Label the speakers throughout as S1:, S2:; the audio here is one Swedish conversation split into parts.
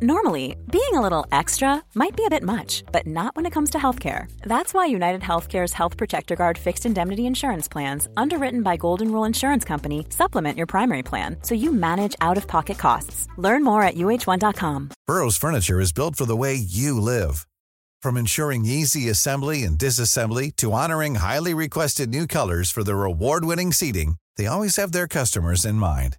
S1: Normally, being a little extra might be a bit much, but not when it comes to healthcare. That's why United Healthcare's Health Protector Guard fixed indemnity insurance plans, underwritten by Golden Rule Insurance Company, supplement your primary plan so you manage out of pocket costs. Learn more at uh1.com.
S2: Burrow's furniture is built for the way you live. From ensuring easy assembly and disassembly to honoring highly requested new colors for their award winning seating, they always have their customers in mind.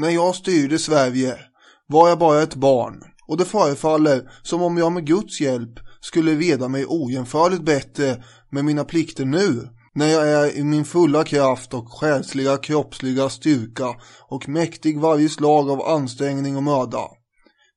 S3: När jag styrde Sverige var jag bara ett barn och det förefaller som om jag med Guds hjälp skulle veda mig ojämförligt bättre med mina plikter nu när jag är i min fulla kraft och själsliga kroppsliga styrka och mäktig varje slag av ansträngning och möda.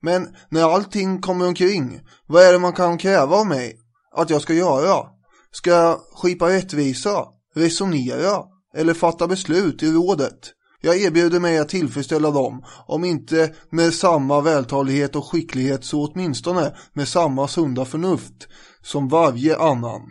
S3: Men när allting kommer omkring, vad är det man kan kräva av mig att jag ska göra? Ska jag skipa rättvisa, resonera eller fatta beslut i rådet? Jag erbjuder mig att tillfredsställa dem, om inte med samma vältalighet och skicklighet så åtminstone med samma sunda förnuft som varje annan.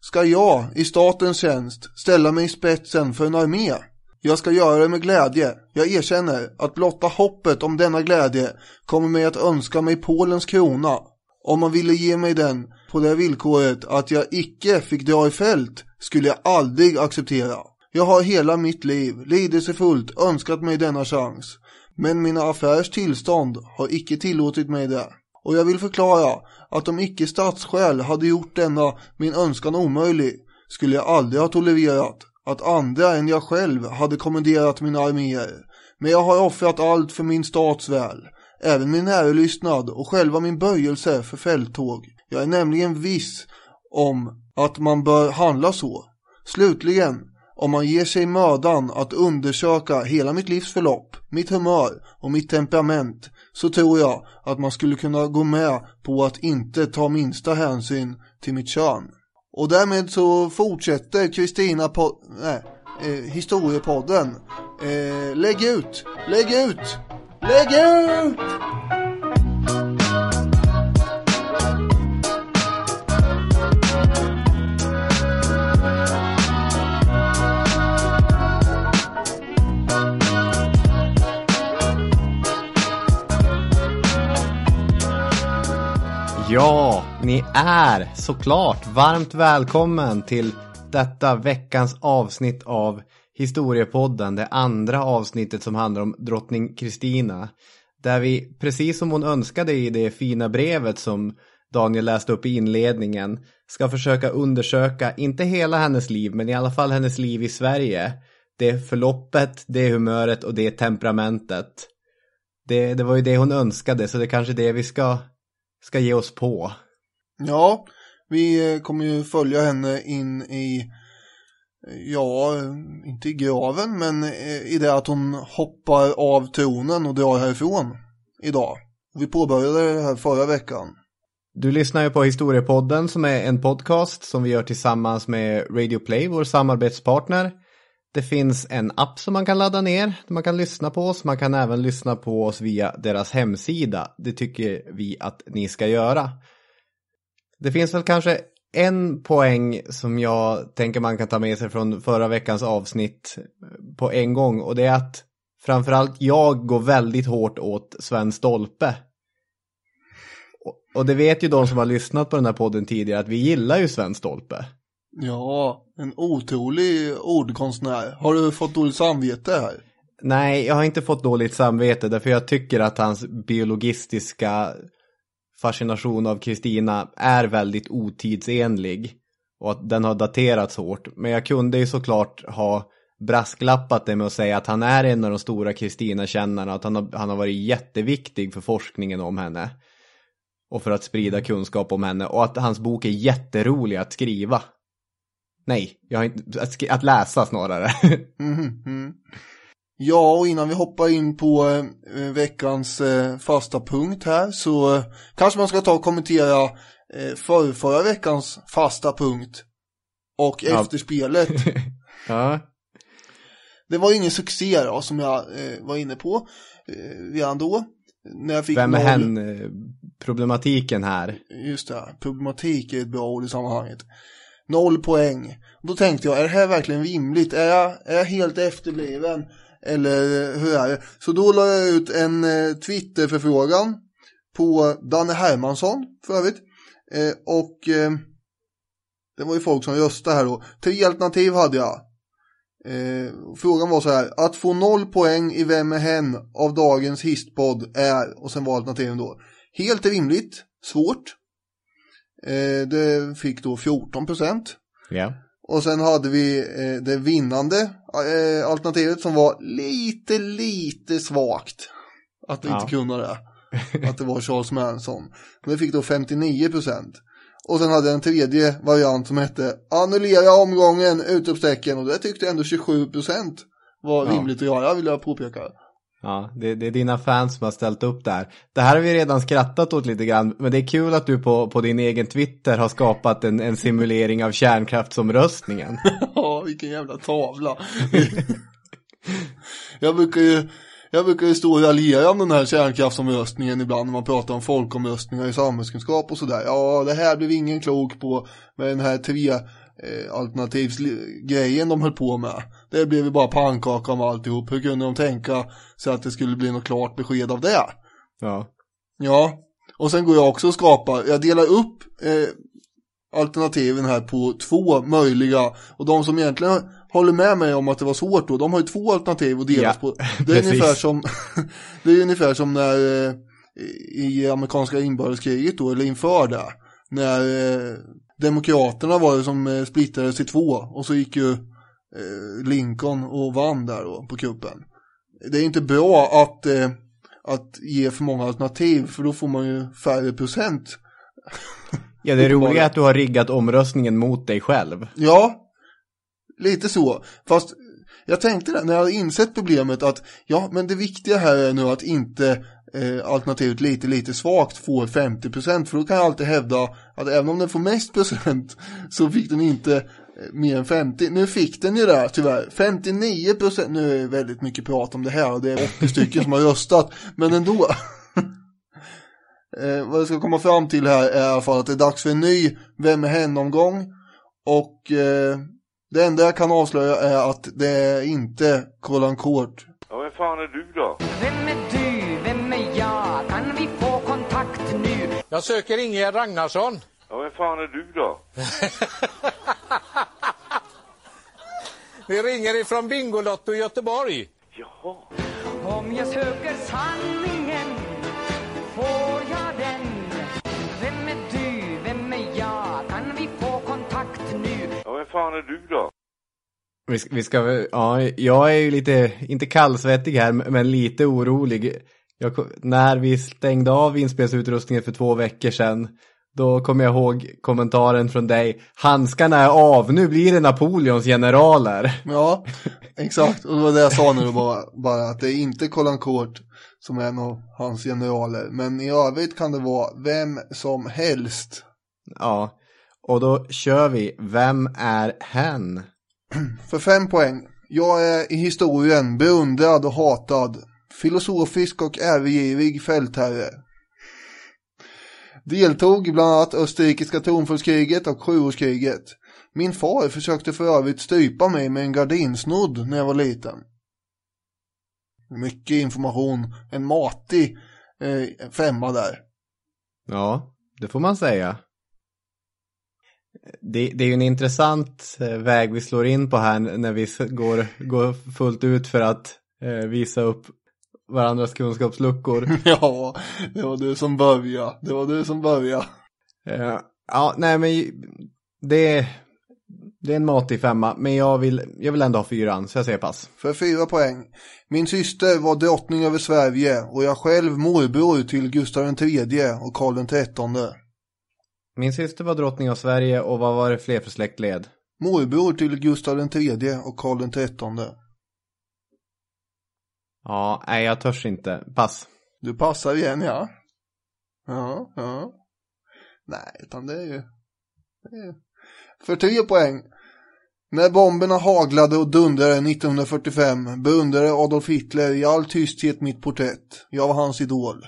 S3: Ska jag i statens tjänst ställa mig i spetsen för en armé? Jag ska göra det med glädje. Jag erkänner att blotta hoppet om denna glädje kommer mig att önska mig Polens krona. Om man ville ge mig den på det villkoret att jag icke fick dra i fält skulle jag aldrig acceptera. Jag har hela mitt liv lidelsefullt önskat mig denna chans. Men mina affärers tillstånd har icke tillåtit mig det. Och jag vill förklara att om icke statsskäl hade gjort denna min önskan omöjlig skulle jag aldrig ha tolererat att andra än jag själv hade kommenderat mina arméer. Men jag har offrat allt för min stats väl, även min ärelystnad och själva min böjelse för fälttåg. Jag är nämligen viss om att man bör handla så. Slutligen, om man ger sig mödan att undersöka hela mitt livs förlopp, mitt humör och mitt temperament så tror jag att man skulle kunna gå med på att inte ta minsta hänsyn till mitt kön. Och därmed så fortsätter Kristina på, nej, eh, historiepodden. Eh, lägg ut, lägg ut, lägg ut!
S4: Ja, ni är såklart varmt välkommen till detta veckans avsnitt av Historiepodden, det andra avsnittet som handlar om drottning Kristina. Där vi, precis som hon önskade i det fina brevet som Daniel läste upp i inledningen, ska försöka undersöka, inte hela hennes liv, men i alla fall hennes liv i Sverige. Det förloppet, det humöret och det temperamentet. Det, det var ju det hon önskade, så det är kanske det vi ska ska ge oss på.
S3: Ja, vi kommer ju följa henne in i, ja, inte i graven, men i det att hon hoppar av tronen och drar härifrån idag. Vi påbörjade det här förra veckan.
S4: Du lyssnar ju på Historiepodden som är en podcast som vi gör tillsammans med Radio Play, vår samarbetspartner. Det finns en app som man kan ladda ner, där man kan lyssna på oss. Man kan även lyssna på oss via deras hemsida. Det tycker vi att ni ska göra. Det finns väl kanske en poäng som jag tänker man kan ta med sig från förra veckans avsnitt eh, på en gång. Och det är att framförallt jag går väldigt hårt åt Sven Stolpe. Och det vet ju de som har lyssnat på den här podden tidigare att vi gillar ju Sven Stolpe.
S3: Ja, en otrolig ordkonstnär. Har du fått dåligt samvete här?
S4: Nej, jag har inte fått dåligt samvete därför jag tycker att hans biologistiska fascination av Kristina är väldigt otidsenlig. och att den har daterats hårt. Men jag kunde ju såklart ha brasklappat det med att säga att han är en av de stora Kristina-kännarna, att han har, han har varit jätteviktig för forskningen om henne. Och för att sprida kunskap om henne och att hans bok är jätterolig att skriva. Nej, jag har inte, att, att läsa snarare.
S3: Mhm, mm. Ja, och innan vi hoppar in på eh, veckans eh, fasta punkt här så eh, kanske man ska ta och kommentera eh, för, förra veckans fasta punkt och
S4: Ja.
S3: efterspelet.
S4: ja,
S3: Det var ingen succé då, som jag eh, var inne på eh, redan då. När jag fick
S4: vem är
S3: noll-
S4: hen eh, problematiken här?
S3: Just det, problematik är ett bra ord i sammanhanget. Noll poäng. Då tänkte jag, är det här verkligen rimligt? Är jag, är jag helt efterbliven? Eller hur är det? Så då la jag ut en eh, Twitter-förfrågan på Danne Hermansson för övrigt. Eh, och eh, det var ju folk som röstade här då. Tre alternativ hade jag. Eh, frågan var så här, att få noll poäng i Vem är hen av dagens histpodd är, och sen var alternativen då, helt rimligt, svårt. Eh, det fick då 14 procent.
S4: Ja.
S3: Och sen hade vi eh, det vinnande eh, alternativet som var lite, lite svagt. Att
S4: Ja.
S3: inte kunna det. Att det var Charles Manson. Men det fick då 59 procent. Och sen hade jag en tredje variant som hette annullera omgången, utropstecken. Och det tyckte ändå 27 procent var
S4: Ja.
S3: rimligt att göra, vill jag påpeka.
S4: Ja, det, det är dina fans som har ställt upp där. Det här har vi redan skrattat åt lite grann, men det är kul att du på, på din egen Twitter har skapat en, en simulering av kärnkraftsomröstningen.
S3: Ja, vilken jävla tavla. jag brukar ju jag brukar ju stå och raljera om den här kärnkraftsomröstningen ibland när man pratar om folkomröstningar i samhällskunskap och sådär. Ja, det här blev ingen klok på med den här tre eh, alternativsgrejen de höll på med. Det blev ju bara pannkaka av alltihop. Hur kunde de tänka sig att det skulle bli något klart besked av det?
S4: Ja,
S3: Ja, och sen går jag också och skapar, jag delar upp eh, alternativen här på två möjliga och de som egentligen håller med mig om att det var svårt då, de har ju två alternativ att delas
S4: Ja,
S3: på. Det är ungefär som, det är ungefär som när eh, i amerikanska inbördeskriget då, eller inför det, när eh, demokraterna var det som eh, splittrades i två och så gick ju Lincoln och vann där då på kuppen. Det är inte bra att eh, att ge för många alternativ för då får man ju färre procent.
S4: ja det roliga är att du har riggat omröstningen mot dig själv.
S3: Ja, lite så. Fast jag tänkte det när jag insett problemet att ja, men det viktiga här är nu att inte eh, alternativet lite, lite svagt får 50% för då kan jag alltid hävda att även om den får mest procent så fick den inte eh, mer än 50. Nu fick den ju det tyvärr. 59% nu är det väldigt mycket prat om det här och det är 80 stycken som har röstat. Men ändå. eh, vad jag ska komma fram till här är i alla fall att det är dags för en ny Vem är hen-omgång. Och eh, det enda jag kan avslöja är att det är inte Kolan Kort.
S5: Ja, vem fan är du då?
S6: Vem är du? Vem är jag? Kan vi få kontakt nu?
S7: Jag söker Ingegerd Ragnarsson.
S5: Ja, vem fan är du då?
S7: Vi ringer ifrån Bingolotto i Göteborg.
S5: Jaha.
S6: Om jag söker sanningen får jag den. Vem är du? Vem är jag? Kan vi få kontakt nu?
S5: Ja, vem fan är du då?
S4: Vi ska, vi ska, ja, jag är ju lite, inte kallsvettig här, men lite orolig. Jag, när vi stängde av inspelsutrustningen för två veckor sedan, då kommer jag ihåg kommentaren från dig. Handskarna är av, nu blir det Napoleons generaler.
S3: Ja, exakt. Och det var det jag sa nu bara, bara att det är inte Kolan Kort som är en av hans generaler. Men i övrigt kan det vara vem som helst.
S4: Ja, och då kör vi. Vem är hen?
S3: För fem poäng. Jag är i historien beundrad och hatad. Filosofisk och övergivig fältherre. Deltog i bland annat österrikiska tronföljdskriget och sjuårskriget. Min far försökte för övrigt strypa mig med en gardinsnodd när jag var liten. Mycket information. En matig eh, femma där.
S4: Ja, det får man säga. Det, det är ju en intressant eh, väg vi slår in på här när vi går, går fullt ut för att eh, visa upp varandras kunskapsluckor.
S3: Ja, det var du som började. Det var du som började.
S4: Eh, ja, nej men det, Det är en matig femma, men jag vill, jag vill ändå ha fyran, så jag säger pass.
S3: För fyra poäng. Min syster var drottning över Sverige och jag själv morbror till Gustav III och Karl XIII.
S4: Min syster var drottning av Sverige och vad var det fler för släktled?
S3: Morbror till Gustav III och Karl XIII.
S4: Ja, nej jag törs inte. Pass.
S3: Du passar igen ja. Ja, ja. Nej, utan det är ju... Det är... För tre poäng. När bomberna haglade och dundrade 1945 beundrade Adolf Hitler i all tysthet mitt porträtt. Jag var hans idol.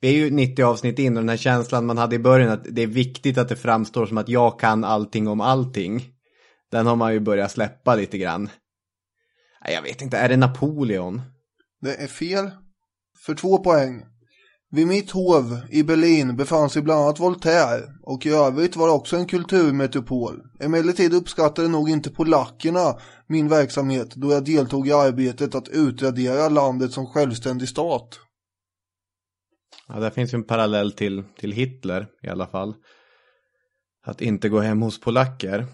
S4: Vi är ju 90 avsnitt in och den här känslan man hade i början att det är viktigt att det framstår som att jag kan allting om allting. Den har man ju börjat släppa lite grann. Nej, Jag vet inte, är det Napoleon?
S3: Det är fel. För två poäng. Vid mitt hov i Berlin befann sig bland annat Voltaire och i övrigt var det också en kulturmetropol. Emellertid uppskattade nog inte polackerna min verksamhet då jag deltog i arbetet att utradera landet som självständig stat.
S4: Ja, där finns ju en parallell till, till Hitler i alla fall. Att inte gå hem hos polacker.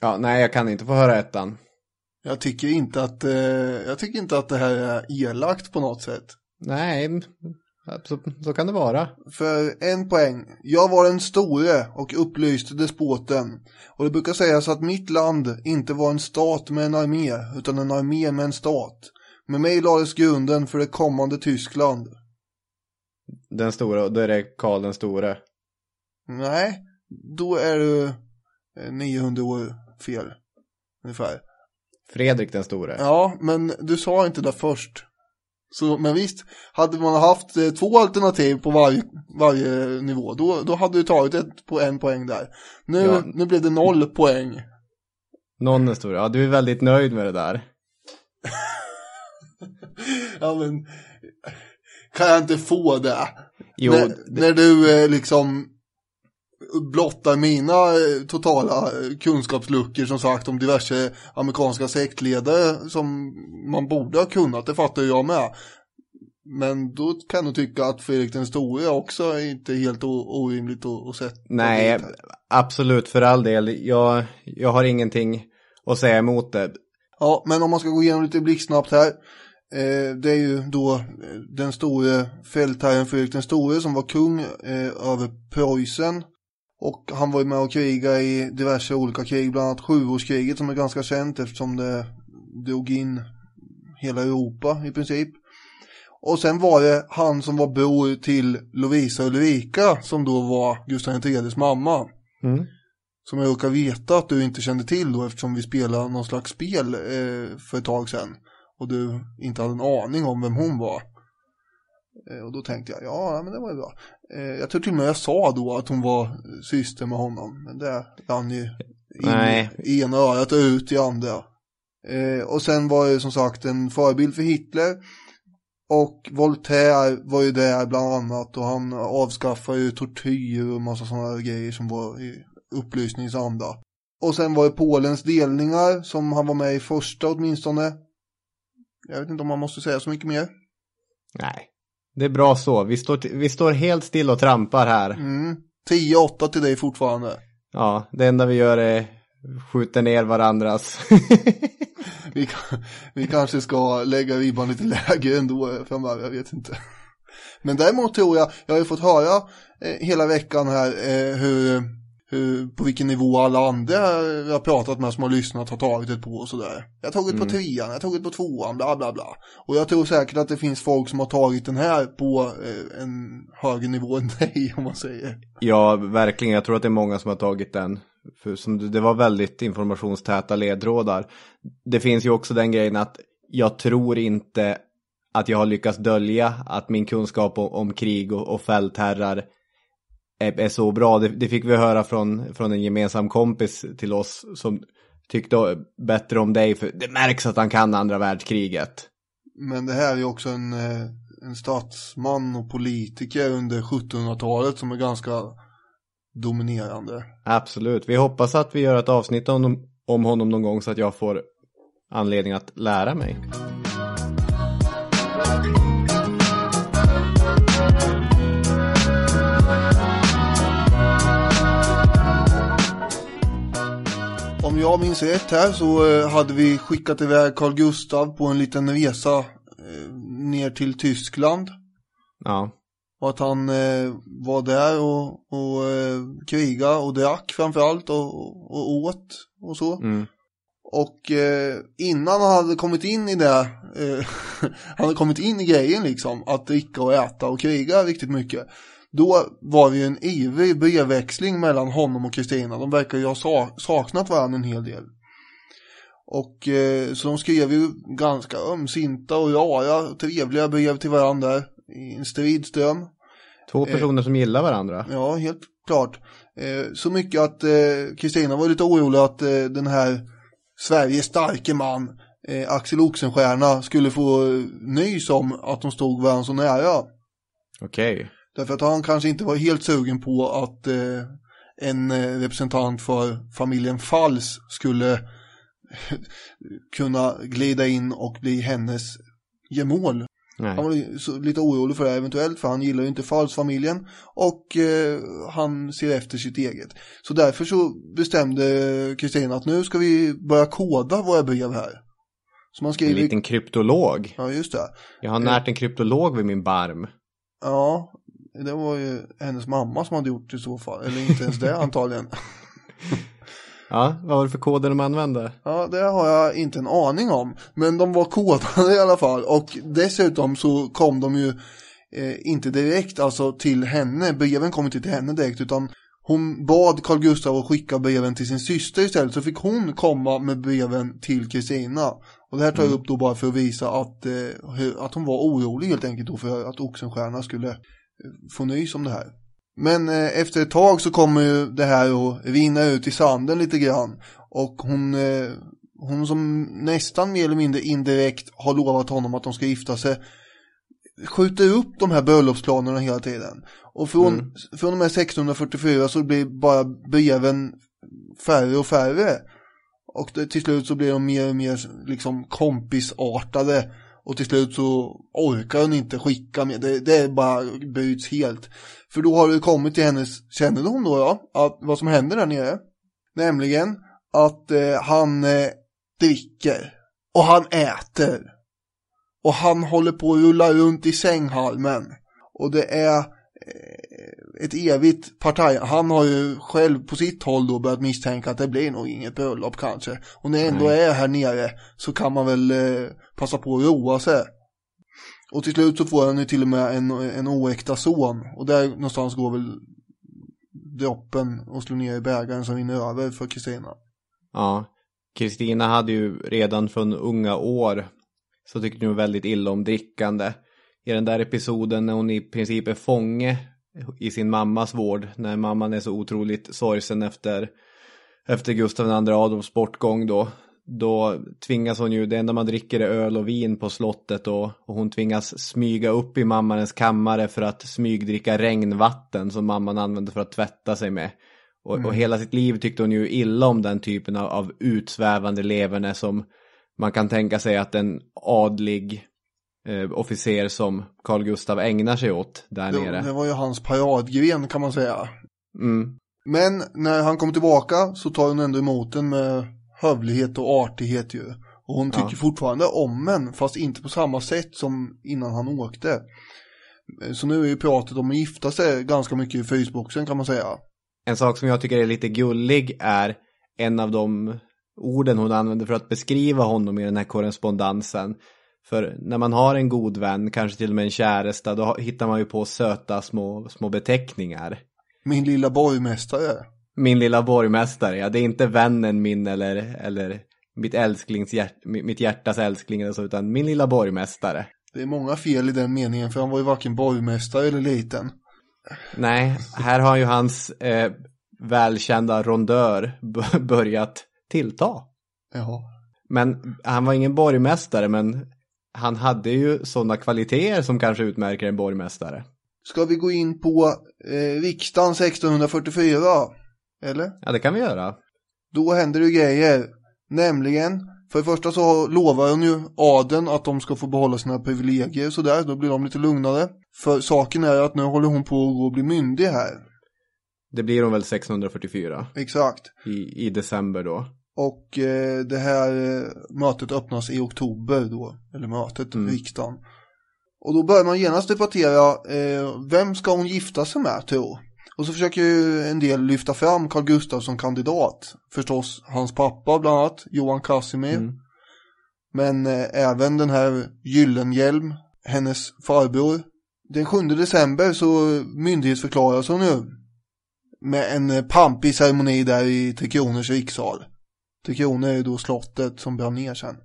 S4: Ja, nej, jag kan inte få höra ettan.
S3: Jag tycker inte att, eh, jag tycker inte att det här är elakt på något sätt.
S4: Nej, så, så kan det vara.
S3: För en poäng. Jag var den store och upplyste despoten. Och det brukar sägas att mitt land inte var en stat med en armé, utan en armé med en stat. Med mig lades grunden för det kommande Tyskland.
S4: Den stora, då är det Karl den store.
S3: Nej, då är du eh, 900 år fel. Ungefär.
S4: Fredrik den store.
S3: Ja, men du sa inte det först. Så, men visst, hade man haft eh, två alternativ på varje, varje nivå, då, då hade du tagit ett på en poäng där. Nu,
S4: Ja.
S3: nu blev det noll poäng.
S4: Någon den store. Ja, du är väldigt nöjd med det där.
S3: Ja, men kan jag inte få det?
S4: Jo,
S3: när,
S4: det-
S3: när du eh, liksom blottar mina eh, totala eh, kunskapsluckor som sagt om diverse amerikanska sektledare som man borde ha kunnat, det fattar jag med. Men då kan nog tycka att Fredrik den store också är inte helt orimligt att, sätta
S4: Nej, absolut för all del. Jag, jag har ingenting att säga emot det.
S3: Ja, men om man ska gå igenom lite blixtsnabbt här. Eh, det är ju då den store fältherren Fredrik den store som var kung eh, över Preussen. Och han var ju med och krigade i diverse olika krig, bland annat sjuårskriget som är ganska känt eftersom det drog in hela Europa i princip. Och sen var det han som var bror till Lovisa Ulrika som då var Gustav IIIs mamma.
S4: Mm.
S3: Som jag råkar veta att du inte kände till då eftersom vi spelade någon slags spel eh, för ett tag sedan. Och du inte hade en aning om vem hon var. Eh, och då tänkte jag, ja men det var ju bra. Eh, jag tror till och med jag sa då att hon var syster med honom. Men det rann ju in i ena örat och ut i andra. Eh, och sen var det som sagt en förebild för Hitler. Och Voltaire var ju där bland annat och han avskaffade ju tortyr och massa sådana grejer som var i upplysningsanda. Och sen var det Polens delningar som han var med i första åtminstone. Jag vet inte om man måste säga så mycket mer.
S4: Nej, det är bra så. Vi står, vi står helt still och trampar här.
S3: Mm. 10-8 till dig fortfarande.
S4: Ja, det enda vi gör är skjuter ner varandras.
S3: Vi, kan- vi kanske ska lägga ribban lite lägre ändå framöver, jag vet inte. Men däremot tror jag, jag har ju fått höra eh, hela veckan här eh, hur, hur, på vilken nivå alla andra jag har pratat med som har lyssnat har tagit det på och sådär. Jag har tagit på trean, jag har tagit på tvåan, bla bla bla. Och jag tror säkert att det finns folk som har tagit den här på eh, en högre nivå än dig om man säger.
S4: ja, verkligen. Jag tror att det är många som har tagit den. För som, det- det var väldigt informationstäta ledtrådar. Det finns ju också den grejen att jag tror inte att jag har lyckats dölja att min kunskap om, om krig och, och fältherrar är, är så bra. Det, det fick vi höra från, från en gemensam kompis till oss som tyckte bättre om dig. För det märks att han kan andra världskriget.
S3: Men det här är ju också en, eh, en statsman och politiker under 1700-talet som är ganska dominerande.
S4: Absolut. Vi hoppas att vi gör ett avsnitt om, om honom någon gång så att jag får anledning att lära mig.
S3: Jag minns rätt här så eh, hade vi skickat iväg Carl Gustav på en liten resa eh, ner till Tyskland.
S4: Ja.
S3: Och att han eh, var där och, och kriga och drack framförallt och, och, och åt och så.
S4: Mm.
S3: Och eh, innan han hade kommit in i det, eh, han hade kommit in i grejen liksom, att dricka och äta och kriga riktigt mycket. Då var det ju en ivrig brevväxling mellan honom och Kristina. De verkar ju ha sa- saknat varandra en hel del. Och eh, så de skrev ju ganska ömsinta och rara, trevliga brev till varandra i en strid ström.
S4: Två personer som gillar varandra.
S3: Ja, helt klart. Eh, så mycket att eh, Kristina var lite orolig att eh, den här Sveriges starke man eh, Axel Oxenstierna skulle få eh, nys om att de stod varandra så nära.
S4: Okej.
S3: Därför att han kanske inte var helt sugen på att eh, en eh, representant för familjen Fals skulle kunna glida in och bli hennes gemål.
S4: Nej.
S3: Han var lite orolig för det här eventuellt för han gillar ju inte Fals-familjen och eh, han ser efter sitt eget. Så därför så bestämde Kristina att nu ska vi börja koda våra brev här. Så man
S4: En
S3: skriver...
S4: liten kryptolog.
S3: Ja, just det.
S4: Jag har närt en kryptolog vid min barm.
S3: Ja, det var ju hennes mamma som hade gjort det i så fall. Eller inte ens det antagligen.
S4: Ja, vad var det för koder de använde?
S3: Ja, det har jag inte en aning om. Men de var kodade i alla fall. Och dessutom så kom de ju eh, inte direkt alltså till henne. Breven kom inte till henne direkt utan hon bad Carl Gustav att skicka breven till sin syster istället. Så fick hon komma med breven till Kristina. Och det här tar jag upp då bara för att visa att, eh, hur- att hon var orolig helt enkelt då för att Oxenstierna skulle få nys om det här. Men eh, efter ett tag så kommer ju det här att rinna ut i sanden lite grann. Och hon, eh, hon som nästan mer eller mindre indirekt har lovat honom att de ska gifta sig skjuter upp de här bröllopsplanerna hela tiden. Och från,
S4: Mm.
S3: från och med 1644 så blir bara breven färre och färre. Och det, till slut så blir de mer och mer liksom kompisartade. Och till slut så orkar hon inte skicka mer. Det, det bara bryts helt. För då har det kommit till hennes kännedom då, ja, att vad som händer där nere. Nämligen att eh, han eh, dricker. Och han äter. Och han håller på att rulla runt i sänghalmen. Och det är eh, ett evigt partaj. Han har ju själv på sitt håll då börjat misstänka att det blir nog inget bröllop kanske. Och när jag ändå är här nere så kan man väl eh, passa på att roa sig. Och till slut så får han ju till och med en, en oäkta son. Och där någonstans går väl droppen och slår ner i bägaren som vinner över för Kristina.
S4: Ja, Kristina hade ju redan från unga år så tyckte hon väldigt illa om drickande. I den där episoden när hon i princip är fånge i sin mammas vård, när mamman är så otroligt sorgsen efter, efter Gustav II Adolfs bortgång då, då tvingas hon ju, det enda man dricker är öl och vin på slottet och, och hon tvingas smyga upp i mammans kammare för att smygdricka regnvatten som mamman använde för att tvätta sig med. Och, och hela sitt liv tyckte hon ju illa om den typen av, av utsvävande leverne som man kan tänka sig att en adlig eh, officer som Carl Gustav ägnar sig åt där
S3: Det,
S4: nere.
S3: det var ju hans paradgren kan man säga.
S4: Mm.
S3: Men när han kommer tillbaka så tar hon ändå emot den med hövlighet och artighet ju. Och hon tycker
S4: Ja.
S3: fortfarande om en, fast inte på samma sätt som innan han åkte. Så nu är ju pratet om att gifta sig ganska mycket i frysboxen kan man säga.
S4: En sak som jag tycker är lite gullig är en av de orden hon använder för att beskriva honom i den här korrespondensen. För när man har en god vän, kanske till och med en käresta, då hittar man ju på söta små, små beteckningar.
S3: Min lilla borgmästare.
S4: Min lilla borgmästare, ja det är inte vännen min eller, eller mitt, älsklingshjärt, mitt hjärtas älskling eller så, utan min lilla borgmästare.
S3: Det är många fel i den meningen för han var ju varken borgmästare eller liten.
S4: Nej, här har ju hans eh, välkända rondör börjat tillta.
S3: Jaha.
S4: Men han var ingen borgmästare, men han hade ju sådana kvaliteter som kanske utmärker en borgmästare.
S3: Ska vi gå in på eh, riksdagen 1644? Eller?
S4: Ja, det kan vi göra.
S3: Då händer det grejer. Nämligen, för det första så lovar hon ju adeln att de ska få behålla sina privilegier och sådär. Då blir de lite lugnare. För saken är att nu håller hon på att bli myndig här.
S4: Det blir hon väl 1644
S3: Exakt.
S4: i, i december då.
S3: Och eh, det här eh, mötet öppnas i oktober då, eller mötet,
S4: Mm.
S3: riksdagen. Och då börjar man genast debattera, eh, vem ska hon gifta sig med tro? Och så försöker ju en del lyfta fram Carl Gustaf som kandidat. Förstås hans pappa bland annat, Johan Casimir.
S4: Mm.
S3: Men eh, även den här Gyllenhielm, hennes farbror. Den 7 december så myndighetsförklaras hon ju. Med en pampig ceremoni där i Tre Kronors rikssal. Tre Kronor är ju då slottet som brann ner sen.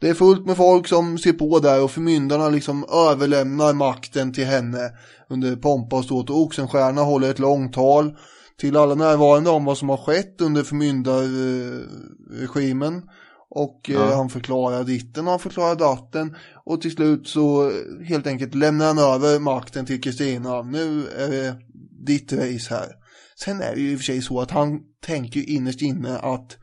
S3: Det är fullt med folk som ser på där och förmyndarna liksom överlämnar makten till henne under pompa och ståt och Oxenstierna håller ett långt tal till alla närvarande om vad som har skett under förmyndarregimen och eh,
S4: Ja.
S3: han förklarar ditten och han förklarar datten och till slut så eh, helt enkelt lämnar han över makten till Kristina. Nu är det ditt race här. Sen är det ju i och för sig så att han tänker ju innerst inne att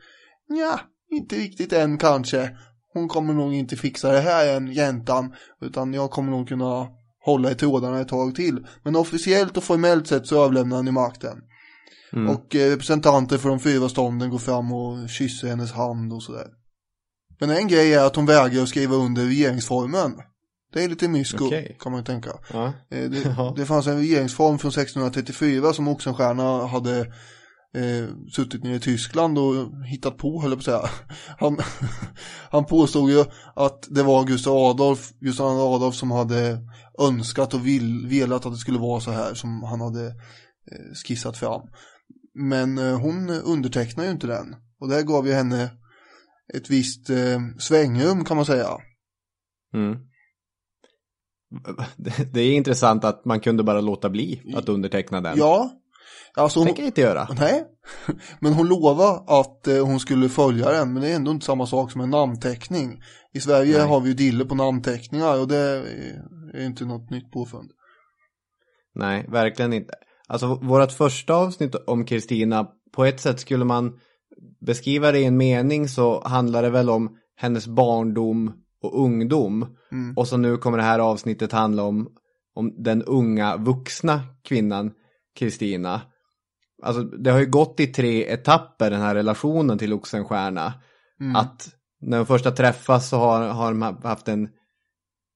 S3: ja, inte riktigt än kanske. Hon kommer nog inte fixa det här än, jäntan, utan jag kommer nog kunna hålla i trådarna ett tag till. Men officiellt och formellt sett så överlämnar han ju makten.
S4: Mm.
S3: Och eh, representanter för de fyra stånden går fram och kysser hennes hand och sådär. Men en grej är att hon vägrar att skriva under regeringsformen. Det är lite mysko
S4: Okej.
S3: kan man ju tänka.
S4: Ja.
S3: Eh, Det, det fanns en regeringsform från 1634 som Oxenstierna hade eh, suttit nere i Tyskland och hittat på, höll jag på att säga. Han, han påstod ju att det var Gustav Adolf, Gustav Adolf som hade önskat och vill, velat att det skulle vara så här som han hade eh, skissat fram. Men eh, hon undertecknar ju inte den. Och det gav ju henne ett visst eh, svängrum kan man säga.
S4: Mm. Det är intressant att man kunde bara låta bli att underteckna den.
S3: Ja, alltså hon,
S4: tänker inte göra.
S3: Nej, men hon lovade att eh, hon skulle följa den, men det är ändå inte samma sak som en namnteckning. I Sverige
S4: Nej.
S3: har vi ju dille på namnteckningar och det är, är inte något nytt påfund.
S4: Nej, verkligen inte. Alltså vårt första avsnitt om Kristina, på ett sätt skulle man beskriva det i en mening så handlar det väl om hennes barndom och ungdom.
S3: Mm.
S4: Och så nu kommer det här avsnittet handla om, om den unga vuxna kvinnan Kristina. Alltså det har ju gått i tre etapper den här relationen till Oxenstierna.
S3: Mm.
S4: Att när de första träffas så har, har de haft en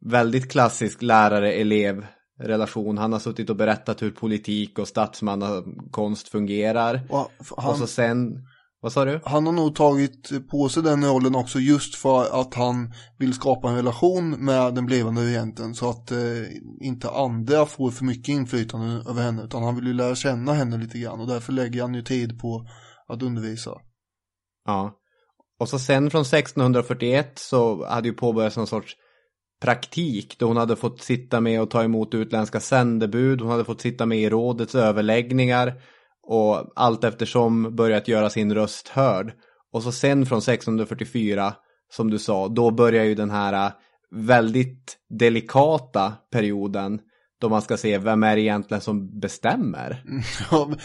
S4: väldigt klassisk lärare-elev-relation. Han har suttit och berättat hur politik och statsmannakonst fungerar.
S3: Och han,
S4: Och så sen, vad sa du?
S3: han har nog tagit på sig den rollen också just för att han vill skapa en relation med den blivande regenten så att eh, inte andra får för mycket inflytande över henne utan han vill ju lära känna henne lite grann och därför lägger han ju tid på att undervisa.
S4: Ja. Och så sen från 1641 så hade ju påbörjats någon sorts praktik då hon hade fått sitta med och ta emot utländska sändebud. Hon hade fått sitta med i rådets överläggningar och allt eftersom börjat göra sin röst hörd. Och så sen från 1644, som du sa, då börjar ju den här äh, väldigt delikata perioden då man ska se vem är det egentligen som bestämmer.
S3: Mm, ja, men-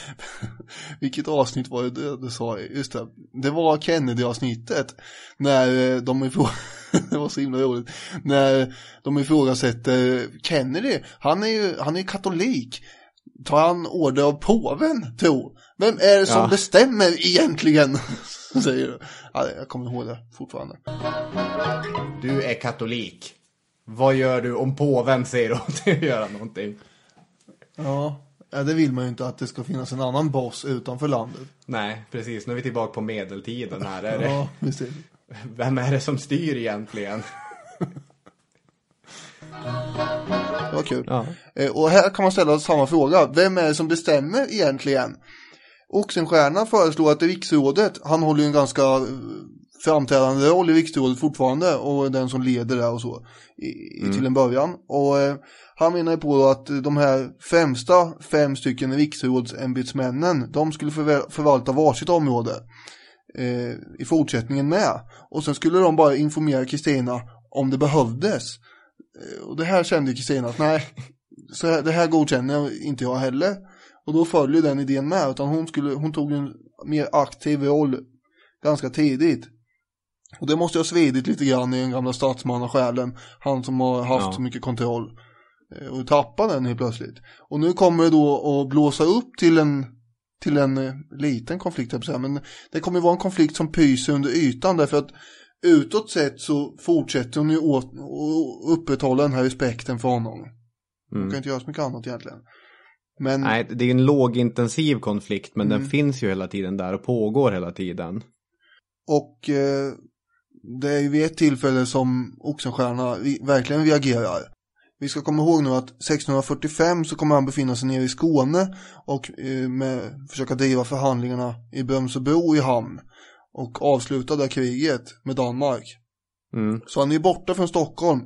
S3: vilket avsnitt var det du, du sa? Just det, det var Kennedy-avsnittet. När äh, de ifrågasätter, det var så himla roligt. När de ifrågasätter Kennedy. Han är ju han är ju katolik. Tar han order av påven, tro? Vem är det som
S4: Ja.
S3: bestämmer egentligen? Säger du. Ja, jag kommer ihåg det fortfarande.
S4: Du är katolik. Vad gör du om påven säger åt dig att göra någonting?
S3: Ja. ja, det vill man ju inte att det ska finnas en annan boss utanför landet.
S4: Nej, precis. Nu är vi tillbaka på medeltiden här. Är det?
S3: Ja, det.
S4: Vem är det som styr egentligen?
S3: Det var kul.
S4: Ja.
S3: Eh, Och här kan man ställa samma fråga. Vem är det som bestämmer egentligen? Oxenstierna föreslår att riksrådet, han håller ju en ganska eh, framträdande roll i riksrådet fortfarande och den som leder det och så i, i- till en början. Och eh, han menar ju på då att de här främsta fem stycken riksrådsämbetsmännen, de skulle förvalta varsitt område eh, i fortsättningen med. Och sen skulle de bara informera Kristina om det behövdes. Eh, Och det här kände Kristina att nej, så här, det här godkänner jag inte jag heller. Och då följer den idén med, utan hon, skulle, hon tog en mer aktiv roll ganska tidigt. Och det måste ha svidit lite grann i den gamla statsmannasjälen, han som har haft
S4: Ja.
S3: så mycket kontroll. eh, Och tappa den helt plötsligt. Och nu kommer det då att blåsa upp till en till en eh, liten konflikt, men det kommer vara en konflikt som pyser under ytan därför att utåt sett så fortsätter hon ju åt, att upprätthålla den här respekten för honom. Hon
S4: Mm.
S3: kan inte göra så mycket annat egentligen. Men
S4: Nej, det är en lågintensiv konflikt men
S3: Mm.
S4: den finns ju hela tiden där och pågår hela tiden.
S3: Och eh, det är ju vid ett tillfälle som Oxenstierna verkligen reagerar. Vi ska komma ihåg nu att 1645 så kommer han befinna sig nere i Skåne och eh, med, försöka driva förhandlingarna i Brömsebro i hamn och avsluta det kriget med Danmark.
S4: Mm.
S3: Så han är borta från Stockholm.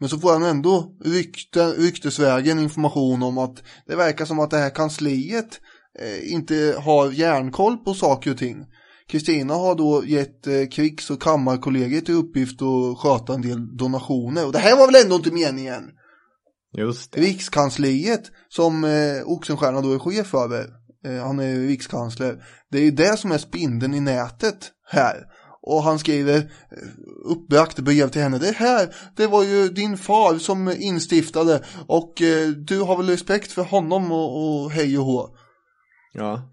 S3: Men så får han ändå rykte, ryktesvägen information om att det verkar som att det här kansliet eh, inte har järnkoll på saker och ting. Kristina har då gett eh, krigs och kammarkollegiet i uppgift att sköta en del donationer. Och det här var väl ändå inte meningen?
S4: Just det.
S3: Rikskansliet som eh, Oxenstierna då är chef över. Eh, han är rikskansler. Det är ju det som är spindeln i nätet här. Och han skriver eh, uppbragt brev till henne. Det här, det var ju din far som instiftade och eh, du har väl respekt för honom och, och hej och hå.
S4: Ja.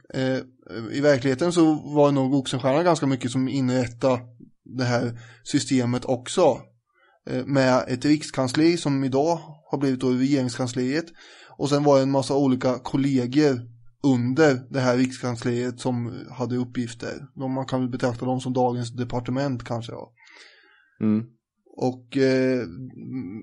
S3: I verkligheten så var nog Oxenstierna ganska mycket som inrättade det här systemet också. Med ett rikskansli som idag har blivit då regeringskansliet. Och sen var det en massa olika kollegor under det här rikskansliet som hade uppgifter. Man kan väl betrakta dem som dagens departement kanske. Ja.
S4: Mm.
S3: Och eh,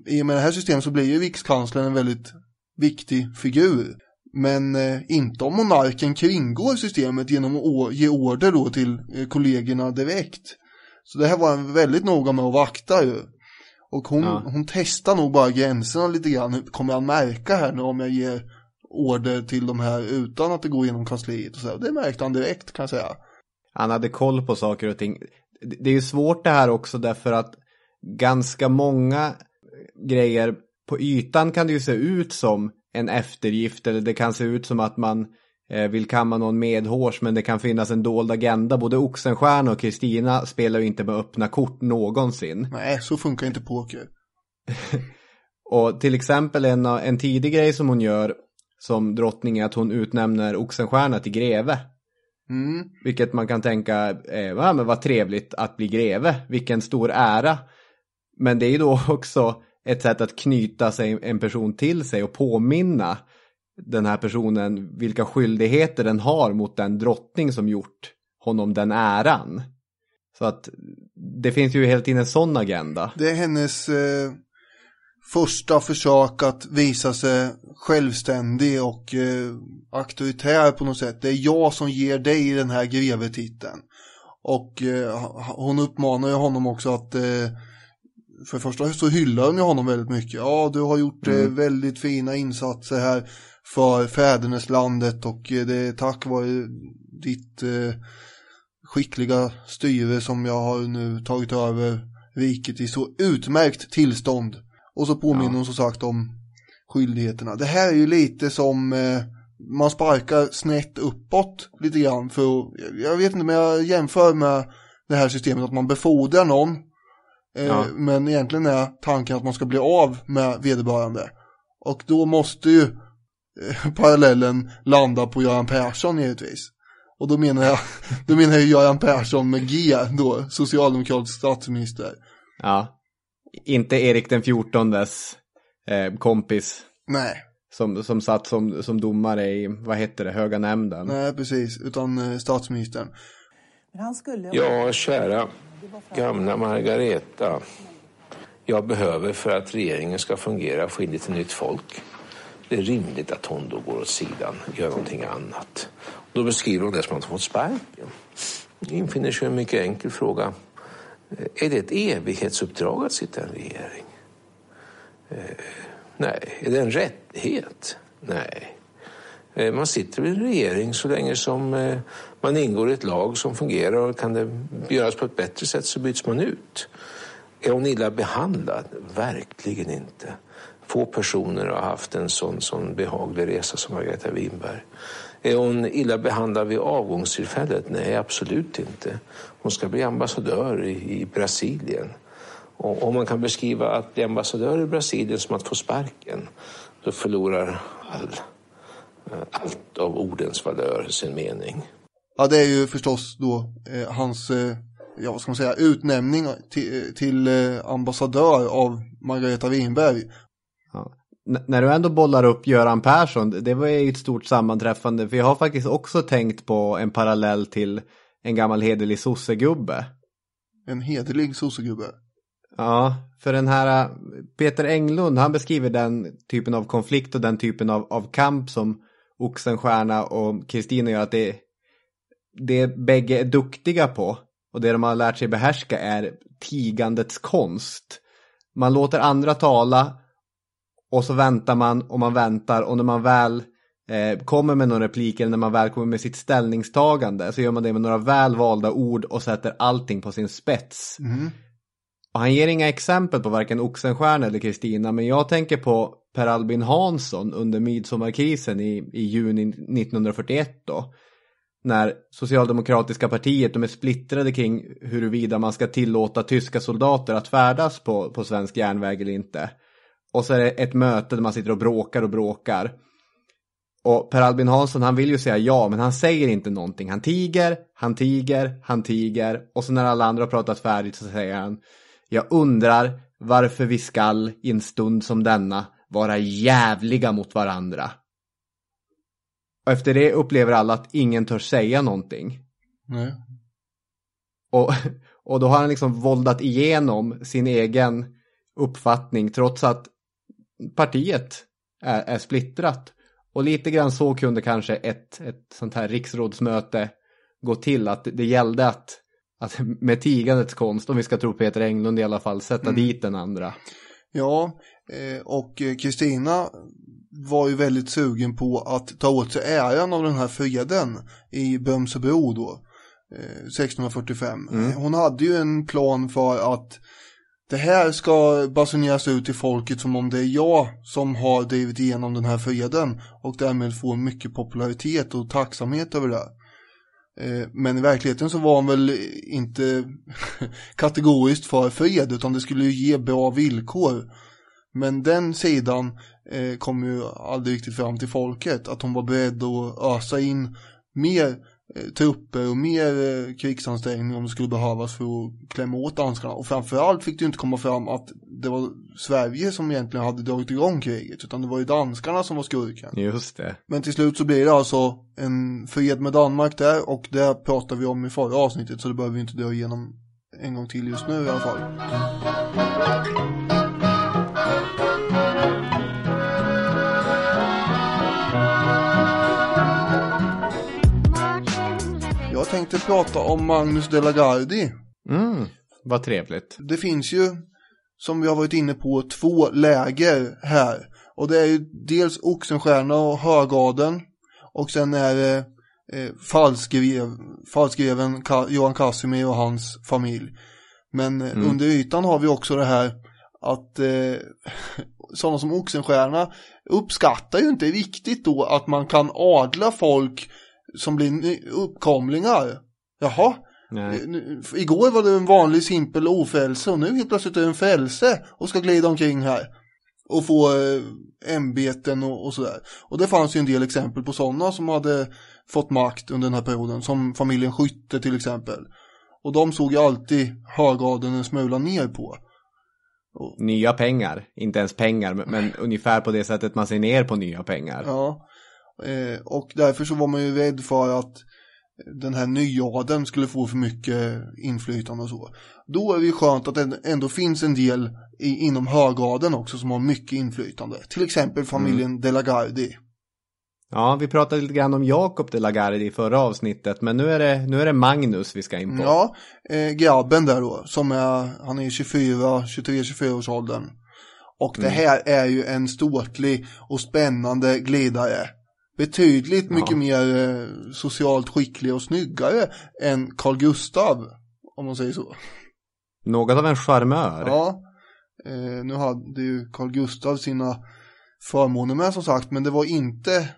S3: i och med det här systemet så blir ju rikskanslern en väldigt viktig figur. Men eh, inte om monarken kringgår systemet genom att ge order då till eh, kollegorna direkt. Så det här var han väldigt noga med att vakta ju. Och hon,
S4: Ja.
S3: hon testar nog bara gränserna lite grann. Kommer han märka här nu om jag ger order till de här utan att det går genom kansliet och så. Det märkte han direkt kan jag säga.
S4: Han hade koll på saker och ting. Det är ju svårt det här också därför att ganska många grejer på ytan kan det ju se ut som en eftergift eller det kan se ut som att man eh, vill kamma någon medhårs men det kan finnas en dold agenda. Både Oxenstierna och Kristina spelar ju inte med öppna kort någonsin.
S3: Nej, så funkar inte poker.
S4: Och till exempel en, en tidig grej som hon gör som drottning är att hon utnämner Oxenstierna till greve.
S3: Mm.
S4: Vilket man kan tänka, eh, ja, men vad trevligt att bli greve, vilken stor ära. Men det är ju då också ett sätt att knyta sig en person till sig och påminna den här personen vilka skyldigheter den har mot den drottning som gjort honom den äran. Så att det finns ju hela tiden en sån agenda.
S3: Det är hennes eh, första försök att visa sig självständig och eh, auktoritär på något sätt. Det är jag som ger dig den här grevetiteln. Och eh, hon uppmanar ju honom också att eh, för det första så hyllar hon ju honom väldigt mycket. Ja, du har gjort eh,
S4: Mm.
S3: väldigt fina insatser här för fäderneslandet och eh, det är tack vare ditt eh, skickliga styre som jag har nu tagit över riket i så utmärkt tillstånd. Och så påminner
S4: Ja.
S3: hon som sagt om skyldigheterna. Det här är ju lite som eh, man sparkar snett uppåt lite grann för jag vet inte men jag jämför med det här systemet att man befordrar någon eh,
S4: Ja.
S3: men egentligen är tanken att man ska bli av med vederbörande. Och då måste ju eh, parallellen landa på Göran Persson givetvis. Och då menar jag, då menar jag Göran Persson med G då, socialdemokratisk statsminister.
S4: Ja. Inte Erik den fjortondes eh, kompis
S3: Nej,
S4: som, som satt som, som domare i, vad heter det, höga nämnden.
S3: nej precis, utan eh, statsministern.
S8: Men han skulle...
S7: Ja, kära gamla Margareta. Jag behöver för att regeringen ska fungera få in lite nytt folk. Det är rimligt att hon då går åt sidan och gör någonting annat. Då beskriver hon det som att hon fått sparken. Det infinner sig en mycket enkel fråga. Är det ett evighetsuppdrag att sitta i en regering? Eh, nej. Är det en rättighet? Nej. Eh, Man sitter i en regering så länge som eh, man ingår i ett lag som fungerar och kan det göras på ett bättre sätt så byts man ut. Är hon illa behandlad? Verkligen inte. Få personer har haft en sån, sån behaglig resa som Margareta Winberg. Är hon illa behandlad vid avgångstillfället? Nej, absolut inte. Hon ska bli ambassadör i, i Brasilien. Och om man kan beskriva att bli ambassadör i Brasilien som att få sparken, då förlorar all eh, allt av ordens valör sin mening.
S3: Ja, det är ju förstås då eh, hans, eh, ja vad ska man säga, utnämning till, till eh, ambassadör av Margareta Winberg.
S4: Ja. När du ändå bollar upp Göran Persson, det var ju ett stort sammanträffande. För jag har faktiskt också tänkt på en parallell till en gammal hederlig sossegubbe.
S3: En hederlig sossegubbe.
S4: Ja, för den här Peter Englund, han beskriver den typen av konflikt och den typen av, av kamp som Oxenstierna och Kristina gör att det, det bägge är duktiga på och det de har lärt sig behärska är tigandets konst. Man låter andra tala och så väntar man och man väntar och när man väl eh, kommer med någon replik eller när man väl kommer med sitt ställningstagande så gör man det med några väl valda ord och sätter allting på sin spets. Och han ger inga exempel på varken Oxenstierna eller Kristina, men jag tänker på Per Albin Hansson under midsommarkrisen i, i juni 1941 då. När Socialdemokratiska partiet, de är splittrade kring huruvida man ska tillåta tyska soldater att färdas på, på svensk järnväg eller inte. Och så är det ett möte där man sitter och bråkar och bråkar. Och Per Albin Hansson han vill ju säga ja men han säger inte någonting. Han tiger, han tiger, han tiger och så när alla andra har pratat färdigt så säger han Jag undrar varför vi skall i en stund som denna vara jävliga mot varandra. Och efter det upplever alla att ingen törs säga någonting.
S3: Nej.
S4: Och, och då har han liksom våldat igenom sin egen uppfattning trots att partiet är, är splittrat. Och lite grann så kunde kanske ett, ett sånt här riksrådsmöte gå till. Att det gällde att, att med tigandets konst, om vi ska tro Peter Englund i alla fall, sätta dit den andra.
S3: Ja, eh, och eh, Kristina var ju väldigt sugen på att ta åt sig äran av den här freden i Bömsebro då, eh, 1645. Hon hade ju en plan för att det här ska basuneras ut till folket som om det är jag som har drivit igenom den här freden och därmed får mycket popularitet och tacksamhet över det. Eh, men i verkligheten så var han väl inte kategoriskt för fred utan det skulle ju ge bra villkor. Men den sidan eh, kom ju aldrig riktigt fram till folket. Att hon var beredd att ösa in mer trupper och mer eh, krigsansträngning om det skulle behövas för att klämma åt danskarna. Och framförallt fick det inte komma fram att det var Sverige som egentligen hade dragit igång kriget. Utan det var ju danskarna som var skurken.
S4: Just det.
S3: Men till slut så blir det alltså en fred med Danmark där och det pratade vi om i förra avsnittet så det behöver vi inte dra igenom en gång till just nu i alla fall. Tänkte prata om Magnus de la Gardie.
S4: Mm, vad trevligt.
S3: Det finns ju, som vi har varit inne på, två läger här. Och det är ju dels Oxenstierna och Högaden. Och sen är det eh, Ka- Johan Casimir och hans familj. Men eh, under ytan har vi också det här att eh, sådana som Oxenstierna uppskattar ju inte riktigt då att man kan adla folk som blir uppkomlingar. Jaha,
S4: Nej.
S3: igår var det en vanlig simpel ofrälse och nu helt plötsligt är det en frälse och ska glida omkring här och få eh, ämbeten och, och sådär. Och det fanns ju en del exempel på sådana som hade fått makt under den här perioden, som familjen Skytte till exempel. Och de såg ju alltid högadeln en smula ner på.
S4: Nya pengar, inte ens pengar, men, men ungefär på det sättet man ser ner på nya pengar.
S3: Ja, eh, och därför så var man ju rädd för att den här nyadeln skulle få för mycket inflytande och så. Då är det ju skönt att det ändå finns en del i, inom högadeln också som har mycket inflytande. Till exempel familjen De la Gardie.
S4: Ja, vi pratade lite grann om Jakob de la Gardie i förra avsnittet, men nu är det, nu är det Magnus vi ska in på.
S3: Ja, eh, grabben där då, som är, han är 24, 23-24 års åldern. Och det här är ju en ståtlig och spännande glidare. Betydligt mycket mer eh, socialt skicklig och snyggare än Carl Gustav, om man säger så.
S4: Något av en charmör.
S3: Ja, eh, nu hade ju Carl Gustav sina förmåner med som sagt, men det var inte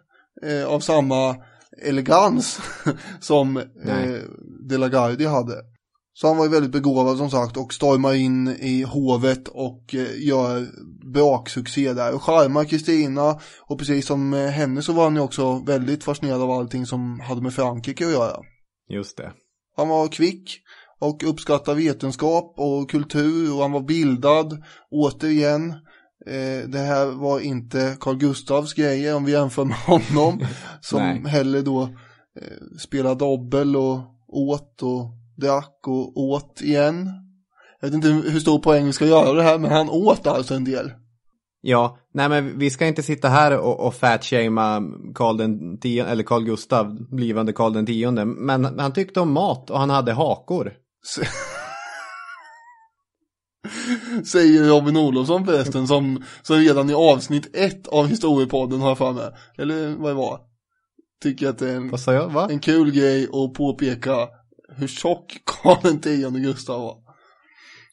S3: eh, av samma elegans som eh, De la Gardie hade. Så han var ju väldigt begåvad som sagt och stormar in i hovet och eh, gör braksuccé där och charmar Kristina och precis som henne så var han ju också väldigt fascinerad av allting som hade med Frankrike att göra.
S4: Just det.
S3: Han var kvick och uppskattade vetenskap och kultur och han var bildad. Återigen, eh, det här var inte Carl Gustavs grejer om vi jämför med honom. som heller då eh, spelade dobbel och åt och drack och åt igen. Jag vet inte hur stor poäng vi ska göra det här men han åt alltså en del.
S4: Ja, nej men vi ska inte sitta här och, och fatshamea Karl den tionde, eller Carl Gustav, blivande Karl den tionde. Men han tyckte om mat och han hade hakor.
S3: Säger Robin Olofsson förresten som, som redan i avsnitt ett av historiepodden har för mig. Eller vad det var. Tycker att det är en, en kul grej att påpeka hur tjock Karl den tionde Gustav var.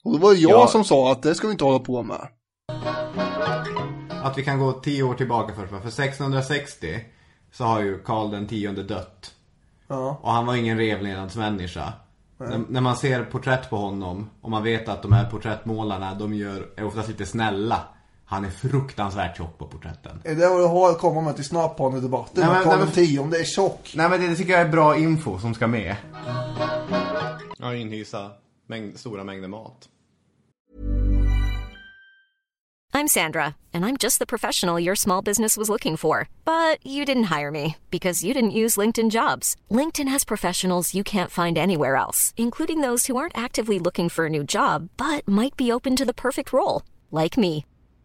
S3: Och det var jag
S4: Ja.
S3: som sa att det ska vi inte hålla på med.
S4: Att vi kan gå tio år tillbaka först. För 1660 så har ju Karl den tionde dött.
S3: Ja.
S4: Och han var ingen revlevnadsmänniska. När, när man ser porträtt på honom och man vet att de här porträttmålarna de gör, är oftast lite snälla. Han är fruktansvärt tjock på porträtten.
S3: Är det vad du har att komma med till snabbhanedebatten?
S4: Nej, men- nej, men-
S3: tionde är tjock.
S4: Nej men det tycker jag är bra info som ska med. Ja, inhysa mängd, stora mängder mat.
S8: I'm Sandra, and I'm just the professional your small business was looking for. But you didn't hire me because you didn't use LinkedIn jobs. LinkedIn has professionals you can't find anywhere else, including those who aren't actively looking for a new job but might be open to the perfect role, like me.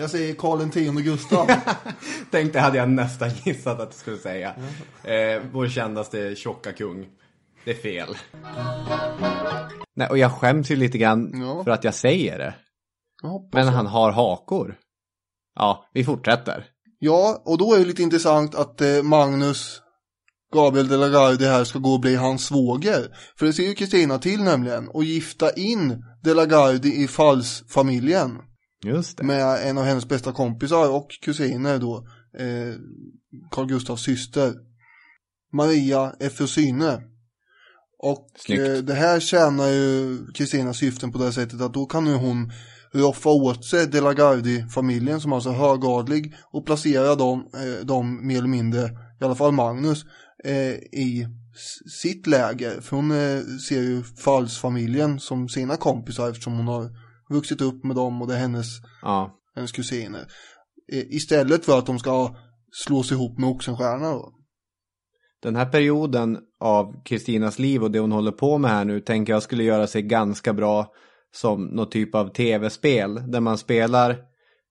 S3: Jag säger Karl tionde Gustav.
S4: Tänkte hade jag nästan gissat att du skulle säga. Eh, vår kändaste tjocka kung. Det är fel. Nej, och jag skäms ju lite grann
S3: Ja.
S4: för att jag säger det.
S3: Jag
S4: Men
S3: det.
S4: han har hakor. Ja, vi fortsätter.
S3: Ja, och då är det lite intressant att eh, Magnus Gabriel de la Garde här ska gå och bli hans svåger. För det ser ju Kristina till nämligen och gifta in de la Garde i Fals-familjen
S4: Just det.
S3: med en av hennes bästa kompisar och kusiner då, eh, Carl Gustavs syster, Maria Efrosyne. Och eh, det här tjänar ju Kristinas syften på det sättet att då kan ju hon roffa åt sig De la Gardie-familjen som alltså är högadlig och placera dem, eh, dem mer eller mindre, i alla fall Magnus, eh, i sitt läger. För hon eh, ser ju Fals-familjen som sina kompisar eftersom hon har vuxit upp med dem och det är hennes,
S4: Ja.
S3: hennes kusiner. Eh, istället för att de ska slås ihop med Oxenstierna då.
S4: Den här perioden av Kristinas liv och det hon håller på med här nu tänker jag skulle göra sig ganska bra som någon typ av tv-spel där man spelar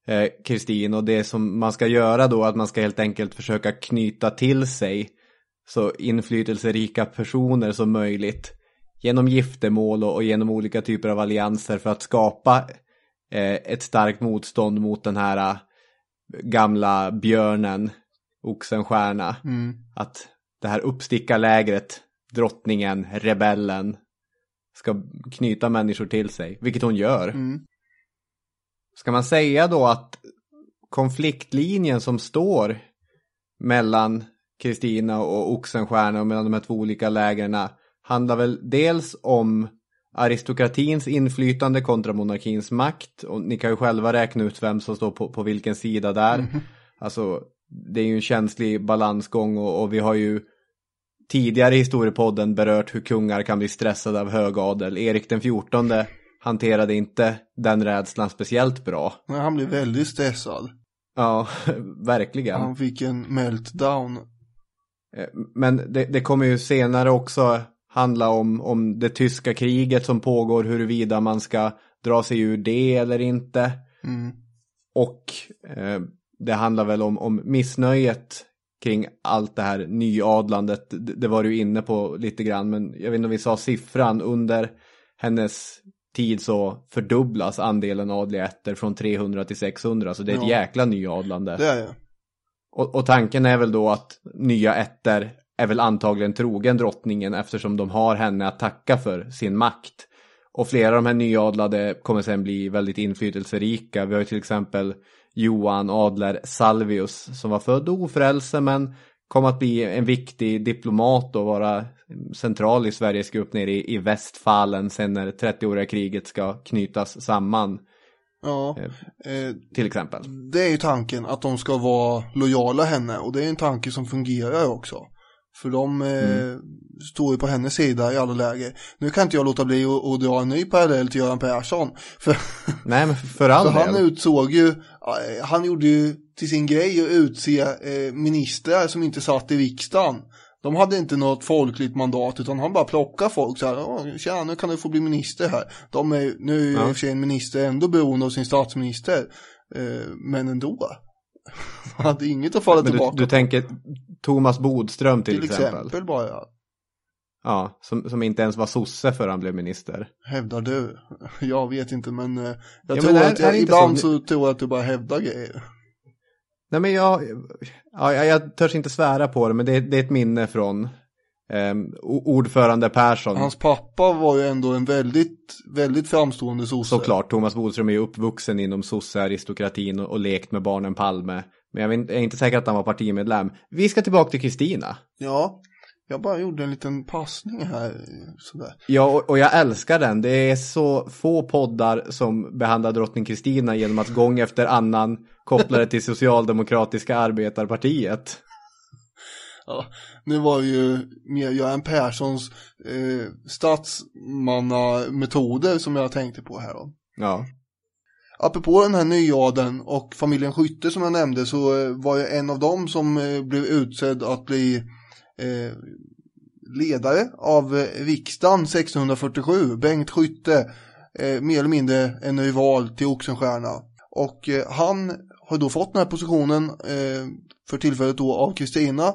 S4: eh, Kristin och det som man ska göra då att man ska helt enkelt försöka knyta till sig så inflytelserika personer som möjligt genom giftermål och, och genom olika typer av allianser för att skapa eh, ett starkt motstånd mot den här eh, gamla björnen Oxenstierna.
S3: Mm.
S4: Att det här uppstickarlägret, drottningen, rebellen ska knyta människor till sig, vilket hon gör.
S3: Mm.
S4: Ska man säga då att konfliktlinjen som står mellan Kristina och Oxenstierna och mellan de här två olika lägren handlar väl dels om aristokratins inflytande kontra monarkins makt. Och ni kan ju själva räkna ut vem som står på, på vilken sida där.
S3: Mhm.
S4: Alltså, det är ju en känslig balansgång och, och vi har ju tidigare i historiepodden berört hur kungar kan bli stressade av högadel. Erik den fjortonde hanterade inte den rädslan speciellt bra.
S3: Men han blev väldigt stressad.
S4: Ja, verkligen.
S3: Han fick en meltdown.
S4: Eh, Men det, det kommer ju senare också handla om, om det tyska kriget som pågår, huruvida man ska dra sig ur det eller inte.
S3: Mm.
S4: Och eh, det handlar väl om, om missnöjet kring allt det här nyadlandet. Det, det var du inne på lite grann, men jag vet inte om vi sa siffran. Under hennes tid så fördubblas andelen adliga ätter från 300 till 600, så det är ett
S3: Ja.
S4: jäkla nyadlande.
S3: Det är det.
S4: Och, och tanken är väl då att nya ätter är väl antagligen trogen drottningen eftersom de har henne att tacka för sin makt. Och flera av de här nyadlade kommer sen bli väldigt inflytelserika. Vi har ju till exempel Johan Adler Salvius som var född ofrälse men kom att bli en viktig diplomat och vara central i Sveriges grupp nere i, i Västfalen sen när 30-åriga kriget ska knytas samman.
S3: Ja, eh,
S4: Till exempel.
S3: det är ju tanken att de ska vara lojala henne och det är en tanke som fungerar också. För de eh,
S4: Mm.
S3: står ju på hennes sida i alla läger. Nu kan inte jag låta bli att, att dra en ny parallell till Göran Persson. För,
S4: Nej men för all
S3: för han utsåg ju, eh, han gjorde ju till sin grej att utse eh, ministrar som inte satt i riksdagen. De hade inte något folkligt mandat utan han bara plockade folk så här, "Åh, tjena nu kan du få bli minister här. De är, nu är ju i
S4: Ja.
S3: och för sig en minister ändå beroende av sin statsminister, eh, men ändå. Han hade inget att falla
S4: Men du,
S3: tillbaka
S4: du
S3: på.
S4: tänker Thomas Bodström till,
S3: till
S4: exempel.
S3: exempel bara.
S4: Ja, som, som inte ens var sosse för han blev minister.
S3: Hävdar du? Jag vet inte men eh, jag
S4: Ja,
S3: tror
S4: men är-
S3: att jag, ibland
S4: så-
S3: så tror jag att du bara hävdar grejer.
S4: Nej men jag, ja, jag, jag törs inte svära på det men det, det är ett minne från o- ordförande Persson.
S3: Hans pappa var ju ändå en väldigt, väldigt framstående sosse.
S4: Såklart, Thomas Bodström är ju uppvuxen inom sossearistokratin och, och lekt med barnen Palme. Men jag, vet, jag är inte säker att han var partimedlem. Vi ska tillbaka till Kristina.
S3: Ja, jag bara gjorde en liten passning här. Sådär.
S4: Ja, och, och jag älskar den. Det är så få poddar som behandlar drottning Kristina genom att gång efter annan koppla det till Socialdemokratiska arbetarpartiet.
S3: Ja, nu var ju mer Göran Perssons eh, statsmannametoder som jag tänkte på här då.
S4: Ja.
S3: Apropå den här nyadeln och familjen Skytte som jag nämnde så eh, var jag en av dem som eh, blev utsedd att bli eh, ledare av riksdagen 1647. Bengt Skytte, mer eller mindre en rival till Oxenstierna. Och han har då fått den här positionen för tillfället då av Kristina.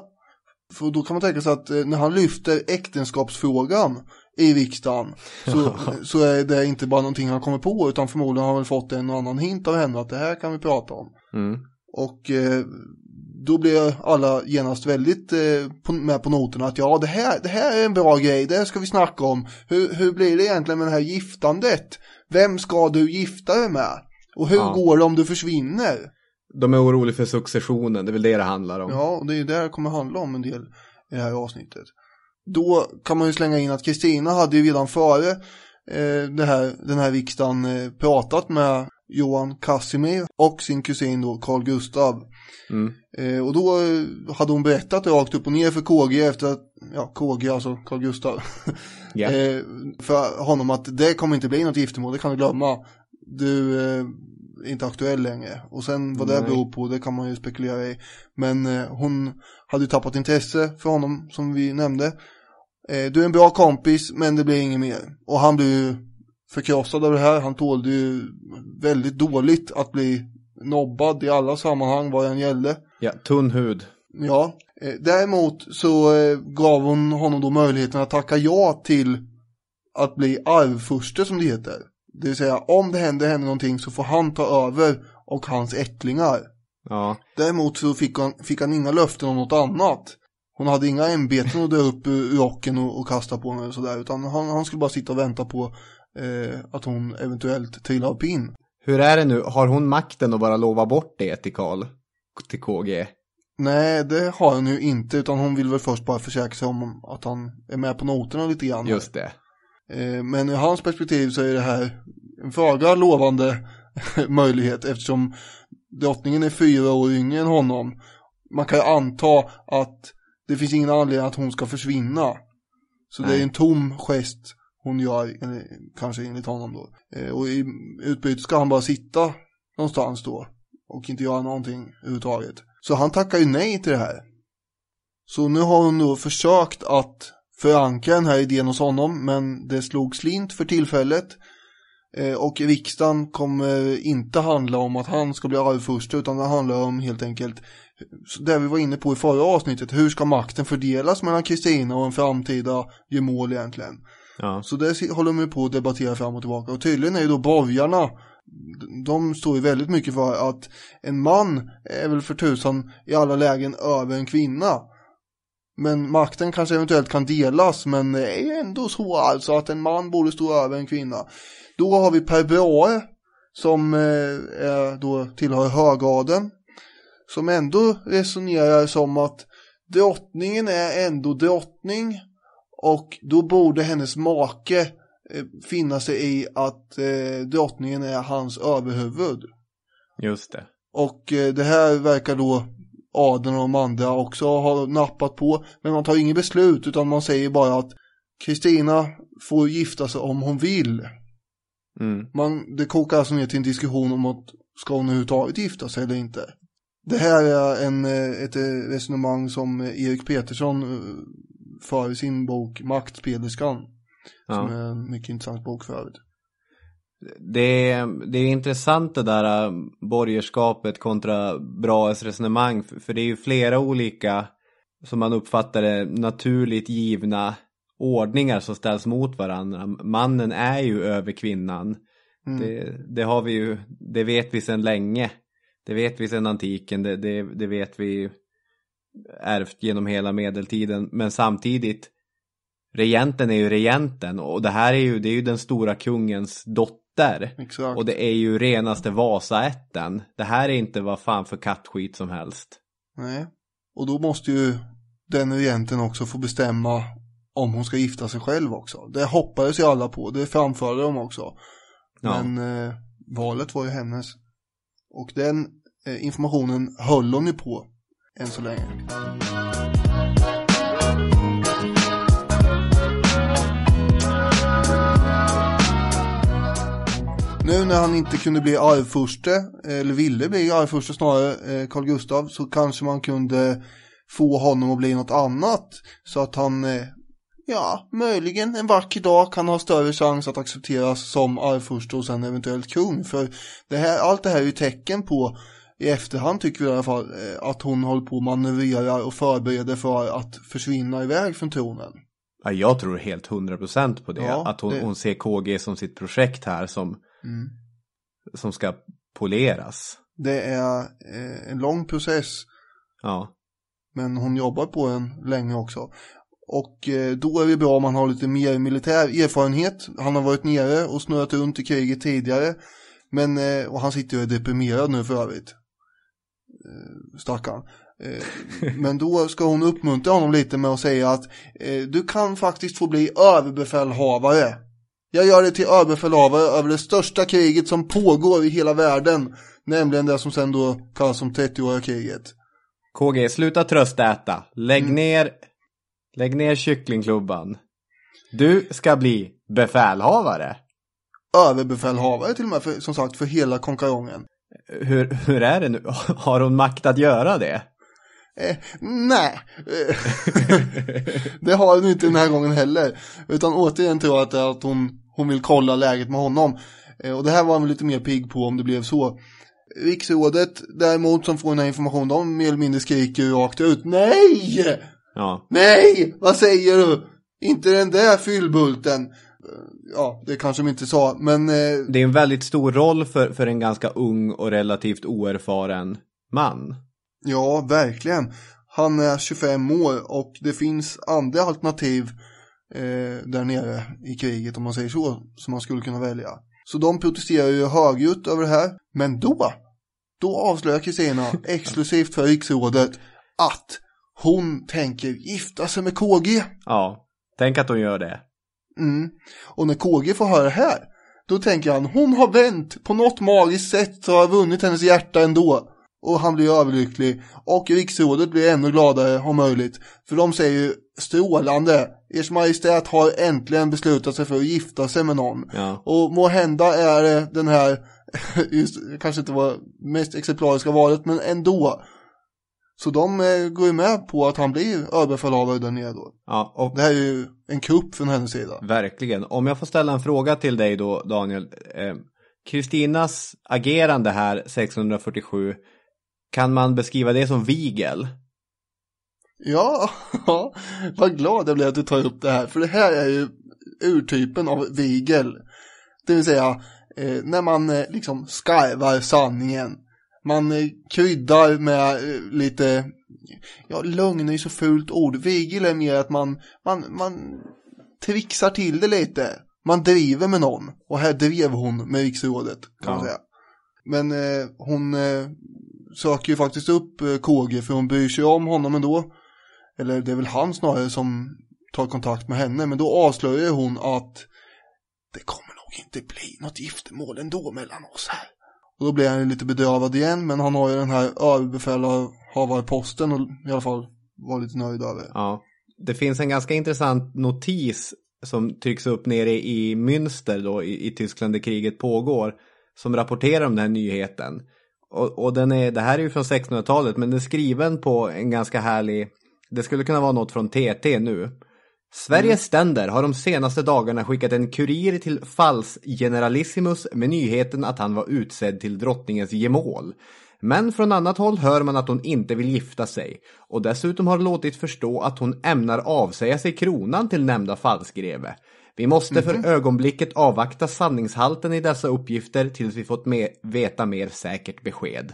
S3: För då kan man tänka sig att eh, när han lyfter äktenskapsfrågan i riksdagen så, så är det inte bara någonting han kommer på utan förmodligen har han väl fått en och annan hint av henne att det här kan vi prata om.
S4: Mm.
S3: Och eh, då blir alla genast väldigt eh, på, med på noterna att ja det här, det här är en bra grej, det här ska vi snacka om. Hur, hur blir det egentligen med det här giftandet? Vem ska du gifta dig med? Och hur
S4: Ja.
S3: går det om du försvinner?
S4: De är oroliga för successionen, det är väl det det handlar om.
S3: Ja, och det är ju det det kommer handla om en del i det här avsnittet. Då kan man ju slänga in att Kristina hade ju redan före eh, det här, den här riksdagen eh, pratat med Johan Casimir och sin kusin då Carl Gustav.
S4: Mm.
S3: Eh, och då eh, hade hon berättat rakt upp och ner för KG efter att, ja KG alltså Carl Gustav,
S4: Ja.
S3: eh, för honom att det kommer inte bli något giftermål, det kan du glömma. Du eh, inte aktuell längre. Och sen vad det
S4: Nej.
S3: beror på, det kan man ju spekulera i. Men eh, hon hade ju tappat intresse för honom som vi nämnde. Eh, du är en bra kompis men det blir inget mer. Och han blev ju förkrossad av det här. Han tålde ju väldigt dåligt att bli nobbad i alla sammanhang vad den gällde.
S4: Ja, tunn hud.
S3: Ja, eh, däremot så eh, gav hon honom då möjligheten att tacka ja till att bli arvfurste som det heter. Det vill säga om det händer henne någonting så får han ta över och hans ättlingar.
S4: Ja.
S3: Däremot så fick han, fick han inga löften om något annat. Hon hade inga ämbeten att dra upp ur rocken och, och kasta på henne och sådär. Utan han, han skulle bara sitta och vänta på eh, att hon eventuellt trillar av pinn.
S4: Hur är det nu, har hon makten att bara lova bort det till Karl? Till KG?
S3: Nej, det har hon ju inte. Utan hon vill väl först bara försäkra sig om att han är med på noterna lite grann.
S4: Just det.
S3: Eh, men i hans perspektiv så är det här en föga lovande möjlighet eftersom drottningen är fyra år yngre än honom. Man kan ju anta att det finns ingen anledning att hon ska försvinna. Så
S4: Nej.
S3: det är en tom gest hon gör, kanske enligt honom då. Eh, och i utbyte ska han bara sitta någonstans då och inte göra någonting överhuvudtaget. Så han tackar ju nej till det här. Så nu har hon då försökt att förankra den här idén hos honom men det slog slint för tillfället. Eh, och riksdagen kommer inte handla om att han ska bli arvfurste utan det handlar om helt enkelt det vi var inne på i förra avsnittet. Hur ska makten fördelas mellan Kristina och en framtida gemål egentligen?
S4: Ja.
S3: Så det håller de på att debattera fram och tillbaka. Och tydligen är ju då borgarna, de står ju väldigt mycket för att en man är väl för tusan i alla lägen över en kvinna. Men makten kanske eventuellt kan delas, men det är ändå så alltså att en man borde stå över en kvinna. Då har vi Per Brahe som eh, är, då tillhör högadeln. Som ändå resonerar som att drottningen är ändå drottning och då borde hennes make eh, finna sig i att eh, drottningen är hans överhuvud.
S4: Just det.
S3: Och eh, det här verkar då adeln och de andra också ha nappat på. Men man tar inget beslut utan man säger bara att Kristina får gifta sig om hon vill.
S4: Mm.
S3: Man, det kokar alltså ner till en diskussion om att ska hon överhuvudtaget gifta sig eller inte. Det här är en, eh, ett eh, resonemang som Erik Petersson eh, för i sin bok Maktspelerskan.
S4: Ja.
S3: Som är en mycket intressant bok för övrigt.
S4: Det är, det är intressant det där äh, borgerskapet kontra Brahes resonemang. För för det är ju flera olika, som man uppfattar det, naturligt givna ordningar som ställs mot varandra. Mannen är ju över kvinnan.
S3: Mm.
S4: Det, det har vi ju, det vet vi sedan länge. Det vet vi sedan antiken, det, det, det vet vi ärvt genom hela medeltiden. Men samtidigt, regenten är ju regenten och det här är ju, det är ju den stora kungens dotter.
S3: Exakt.
S4: Och det är ju renaste Vasaätten. Det här är inte vad fan för kattskit som helst.
S3: Nej. Och då måste ju den regenten också få bestämma om hon ska gifta sig själv också. Det hoppades ju alla på, det framförde de också.
S4: Ja.
S3: Men eh, valet var ju hennes. Och den eh, informationen höll hon ju på än så länge. Nu när han inte kunde bli arvfurste, eller ville bli arvfurste snarare, eh, Carl Gustav, så kanske man kunde få honom att bli något annat. Så att han, eh, ja, möjligen en vacker dag kan ha större chans att accepteras som arvfurste och sen eventuellt kung. För det här, allt det här är ju tecken på, i efterhand tycker vi i alla fall, eh, att hon håller på och manövrerar och förbereder för att försvinna iväg från tronen.
S4: Ja, jag tror helt 100% på det.
S3: Ja,
S4: att hon,
S3: det-
S4: hon ser KG som sitt projekt här som,
S3: Mm.
S4: som ska poleras.
S3: Det är eh, en lång process
S4: Ja.
S3: Men hon jobbar på den länge också. Och eh, då är det bra om man har lite mer militär erfarenhet. Han har varit nere och snurrat runt i kriget tidigare. Men, eh, och han sitter ju och är deprimerad nu för övrigt. Stackarn. Men då ska hon uppmuntra honom lite med att säga att du kan faktiskt få bli överbefälhavare. Jag gör det till överbefälhavare över det största kriget som pågår i hela världen. Nämligen det som sen då kallas som 30-åriga kriget.
S4: KG, sluta tröstäta. Lägg
S3: Mm.
S4: ner, lägg ner kycklingklubban. Du ska bli befälhavare.
S3: överbefälhavare till och med, för, som sagt, för hela konkarongen.
S4: Hur, hur är det nu? Har hon makt att göra det?
S3: Eh, nej, det har hon inte den här gången heller. Utan återigen tror jag att, att hon, hon vill kolla läget med honom. Eh, och det här var han lite mer pigg på om det blev så. Riksrådet däremot som får den här informationen, de mer eller mindre skriker rakt ut. Nej!
S4: Ja.
S3: Nej! Vad säger du? Inte den där fyllbulten. Eh, Ja, det kanske de inte sa, men eh,
S4: Det är en väldigt stor roll för, för en ganska ung och relativt oerfaren man.
S3: Ja, verkligen. Han är 25 år och det finns andra alternativ eh, där nere i kriget om man säger så, som man skulle kunna välja. Så de protesterar ju högljutt över det här. Men då, då avslöjar Kristina exklusivt för riksrådet att hon tänker gifta sig med KG.
S4: Ja, tänk att hon gör det.
S3: Mm. Och när KG får höra det här, då tänker han, hon har vänt, på något magiskt sätt så har jag vunnit hennes hjärta ändå. Och han blir överlycklig. Och riksrådet blir ännu gladare om möjligt. För de säger ju strålande. Ers Majestät har äntligen beslutat sig för att gifta sig med någon.
S4: Ja.
S3: Och må hända är den här, just, kanske inte var mest exemplariska valet, men ändå. Så de eh, går ju med på att han blir överbefälhavare där nere då.
S4: Ja, och
S3: Det här är ju en kupp från hennes sida.
S4: verkligen. Om jag får ställa en fråga till dig då, Daniel. Eh, Kristinas agerande här 1647, kan man beskriva det som vigel?
S3: Ja, vad glad jag blir att du tar upp det här. För det här är ju urtypen av vigel. Det vill säga eh, när man eh, liksom skarvar sanningen. Man eh, kryddar med lite, ja lögn är ju så fult ord. Vigel är mer att man, man, man trixar till det lite. Man driver med någon. Och här drev hon med riksrådet kan man
S4: Ja.
S3: säga. Men hon söker ju faktiskt upp KG för hon bryr sig om honom ändå. Eller det är väl han snarare som tar kontakt med henne. Men då avslöjar hon att det kommer nog inte bli något giftermål ändå mellan oss här. Och då blir han ju lite bedrövad igen. Men han har ju den här överbefälhavarposten och i alla fall var lite nöjd över.
S4: Ja. Det finns en ganska intressant notis som trycks upp nere i Münster då i, i Tyskland där kriget pågår. Som rapporterar om den här nyheten. Och, och den är, det här är ju från 1600-talet men den är skriven på en ganska härlig, det skulle kunna vara något från TT nu. Sveriges ständer har de senaste dagarna skickat en kurir till Fals generalissimus med nyheten att han var utsedd till drottningens gemål. Men från annat håll hör man att hon inte vill gifta sig och dessutom har låtit förstå att hon ämnar avsäga sig kronan till nämnda falsgreve. Vi måste för ögonblicket avvakta sanningshalten i dessa uppgifter tills vi fått veta mer säkert besked.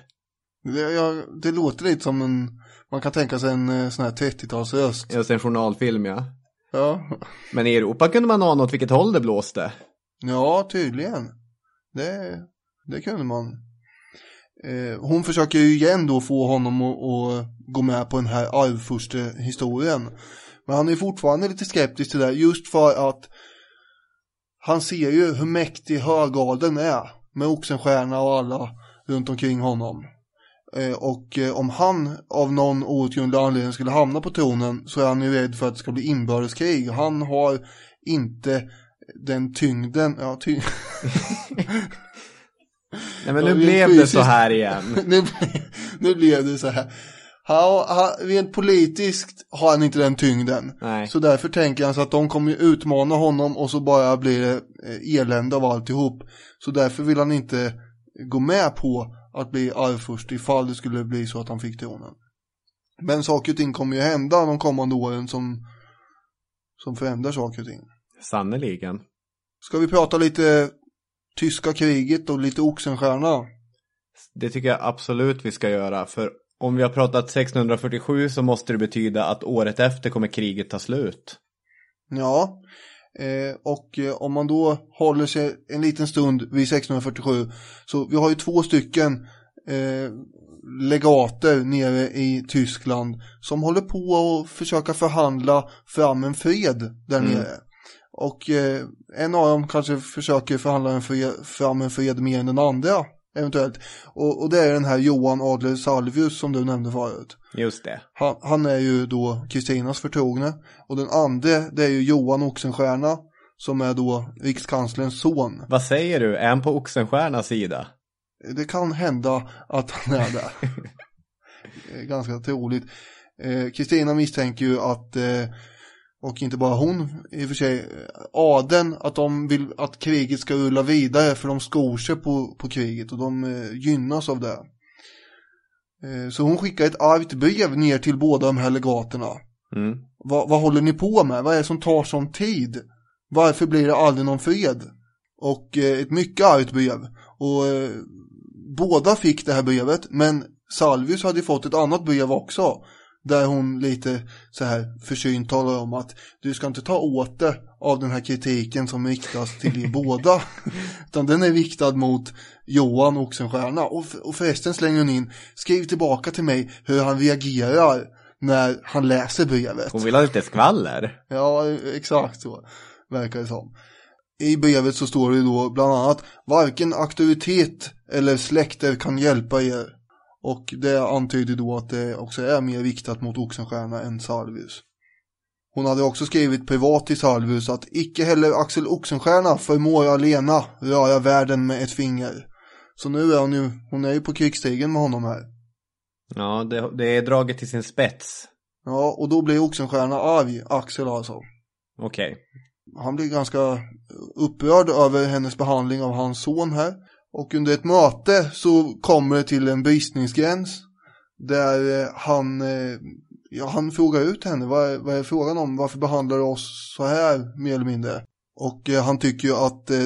S3: Det, ja, det låter lite som en, man kan tänka sig en eh, sån här 30-talsröst.
S4: Just en journalfilm ja.
S3: Ja.
S4: Men i Europa kunde man ana åt vilket håll det blåste.
S3: Ja, tydligen. Det, det kunde man. Eh, hon försöker ju igen då få honom att, att gå med på den här arvfurste-historien. Men han är fortfarande lite skeptisk till det, just för att han ser ju hur mäktig högarden är. Med Oxenstierna och alla runt omkring honom. Eh, och eh, om han av någon outgrundlig anledning skulle hamna på tronen så är han ju rädd för att det ska bli inbördeskrig. Han har inte den tyngden, ja ty
S4: Nej men nu blev det så här igen.
S3: nu, nu blev det så här. Han, han, rent politiskt har han inte den tyngden.
S4: Nej.
S3: Så därför tänker han så att de kommer utmana honom och så bara blir det eh, elände av alltihop. Så därför vill han inte gå med på att bli arvfurste ifall det skulle bli så att han fick tronen. Men saker och ting kommer ju hända de kommande åren som, som förändrar saker och ting.
S4: Sannerligen.
S3: Ska vi prata lite tyska kriget och lite Oxenstierna?
S4: Det tycker jag absolut vi ska göra. För om vi har pratat 1647 så måste det betyda att året efter kommer kriget ta slut.
S3: Ja, eh, och eh, om man då håller sig en liten stund vid 1647 så vi har ju två stycken eh, legater nere i Tyskland som håller på att försöka förhandla fram en fred där
S4: Mm.
S3: nere. Och eh, en av dem kanske försöker förhandla en fred, fram en fred mer än den andra eventuellt. Och, och det är den här Johan Adler Salvius som du nämnde förut.
S4: Just det.
S3: Han, han är ju då Kristinas förtrogne. Och den andra det är ju Johan Oxenstierna. Som är då rikskanslerns son.
S4: Vad säger du? Är han på Oxenstiernas sida?
S3: Det kan hända att han är där. Ganska troligt. Eh, Kristina misstänker ju att, eh, och inte bara hon i och för sig, adeln, att de vill att kriget ska rulla vidare för de skor sig på, på kriget och de eh, gynnas av det. Eh, så hon skickar ett argt brev ner till båda de här legaterna.
S4: Mm.
S3: Vad, vad håller ni på med? Vad är det som tar sån tid? Varför blir det aldrig någon fred? Och eh, ett mycket argt brev. Och eh, båda fick det här brevet, men Salvius hade fått ett annat brev också. Där hon lite så här försynt talar om att du ska inte ta åt det av den här kritiken som riktas till er båda. Utan den är riktad mot Johan Oxenstierna. Och, och förresten slänger hon in, skriv tillbaka till mig hur han reagerar när han läser brevet.
S4: Hon vill ha lite skvaller.
S3: Ja, exakt så. verkar det som. I brevet så står det då bland annat varken auktoritet eller släkter kan hjälpa er. Och det antyder då att det också är mer viktat mot Oxenstierna än Salvius. Hon hade också skrivit privat till Salvius att icke heller Axel Oxenstierna förmår alena röra världen med ett finger. Så nu är hon ju, hon är ju på krigsstigen med honom här.
S4: Ja, det, det är draget till sin spets.
S3: Ja, och då blir Oxenstierna arg, Axel alltså.
S4: Okej.
S3: Han blir ganska upprörd över hennes behandling av hans son här. Och under ett möte så kommer det till en bristningsgräns. Där eh, han, eh, ja, han frågar ut henne, vad är, vad är frågan om? Varför behandlar du oss så här, mer eller mindre? Och eh, han tycker ju att eh,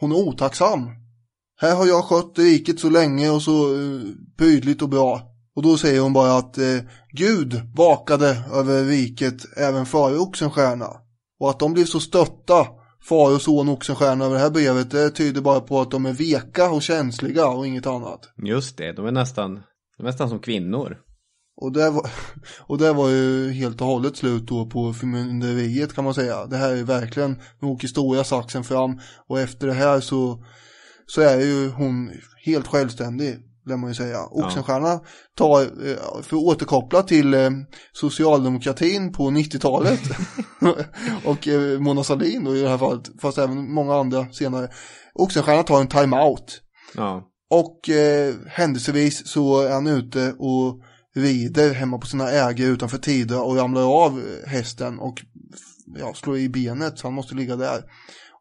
S3: hon är otacksam. Här har jag skött riket så länge och så eh, prydligt och bra. Och då säger hon bara att eh, Gud vakade över riket även före Oxenstierna. Och att de blev så stötta, far och son Oxenstierna över det här brevet, det tyder bara på att de är veka och känsliga och inget annat.
S4: Just det, de är nästan, de är nästan som kvinnor.
S3: Och det, var, och det var ju helt och hållet slut då på förmynderiet kan man säga. Det här är verkligen, nu åker stora saxen fram och efter det här så, så är ju hon helt självständig. Det man ju säga. Oxenstierna tar, eh, för att återkoppla till eh, socialdemokratin på 90-talet och eh, Mona Sahlin då i det här fallet, fast även många andra senare. Oxenstierna tar en timeout.
S4: Ja.
S3: Och eh, händelsevis så är han ute och rider hemma på sina ägare utanför Tidra och ramlar av hästen och ja, slår i benet så han måste ligga där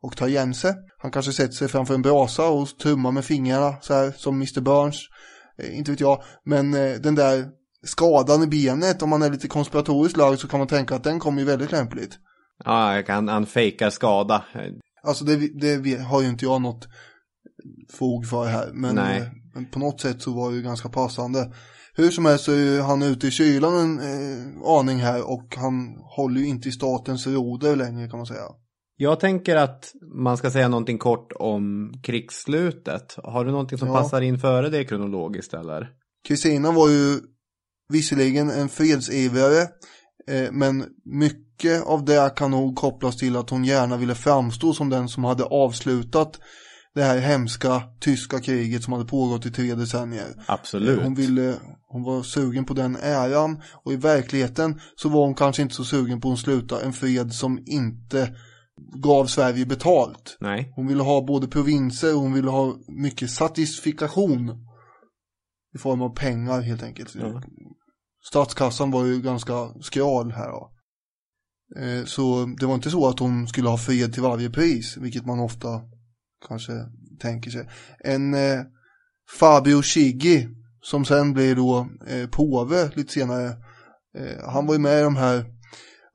S3: och ta igen sig. Han kanske sätter sig framför en brasa och tummar med fingrarna så här som Mr. Burns. Eh, inte vet jag, men eh, den där skadan i benet, om man är lite konspiratoriskt lagd så kan man tänka att den kommer ju väldigt lämpligt.
S4: Ja, kan, han fejkar skada.
S3: Alltså det, det har ju inte jag något fog för här, men, eh, men på något sätt så var det ju ganska passande. Hur som helst så är han ute i kylan en eh, aning här och han håller ju inte i statens roder längre kan man säga.
S4: Jag tänker att man ska säga någonting kort om krigsslutet. Har du någonting som
S3: Ja.
S4: passar in före det kronologiskt eller?
S3: Kristina var ju visserligen en fredsivrare, eh, men mycket av det kan nog kopplas till att hon gärna ville framstå som den som hade avslutat det här hemska tyska kriget som hade pågått i tre decennier.
S4: Absolut.
S3: Eh, Hon, ville, hon var sugen på den äran och i verkligheten så var hon kanske inte så sugen på att sluta en fred som inte gav Sverige betalt.
S4: Nej.
S3: Hon ville ha både provinser och hon ville ha mycket satisfikation i form av pengar helt enkelt.
S4: Ja.
S3: Statskassan var ju ganska skral här då. Eh, Så det var inte så att hon skulle ha fred till varje pris, vilket man ofta kanske tänker sig. En eh, Fabio Chigi, som sen blir då eh, påve lite senare, eh, han var ju med i de här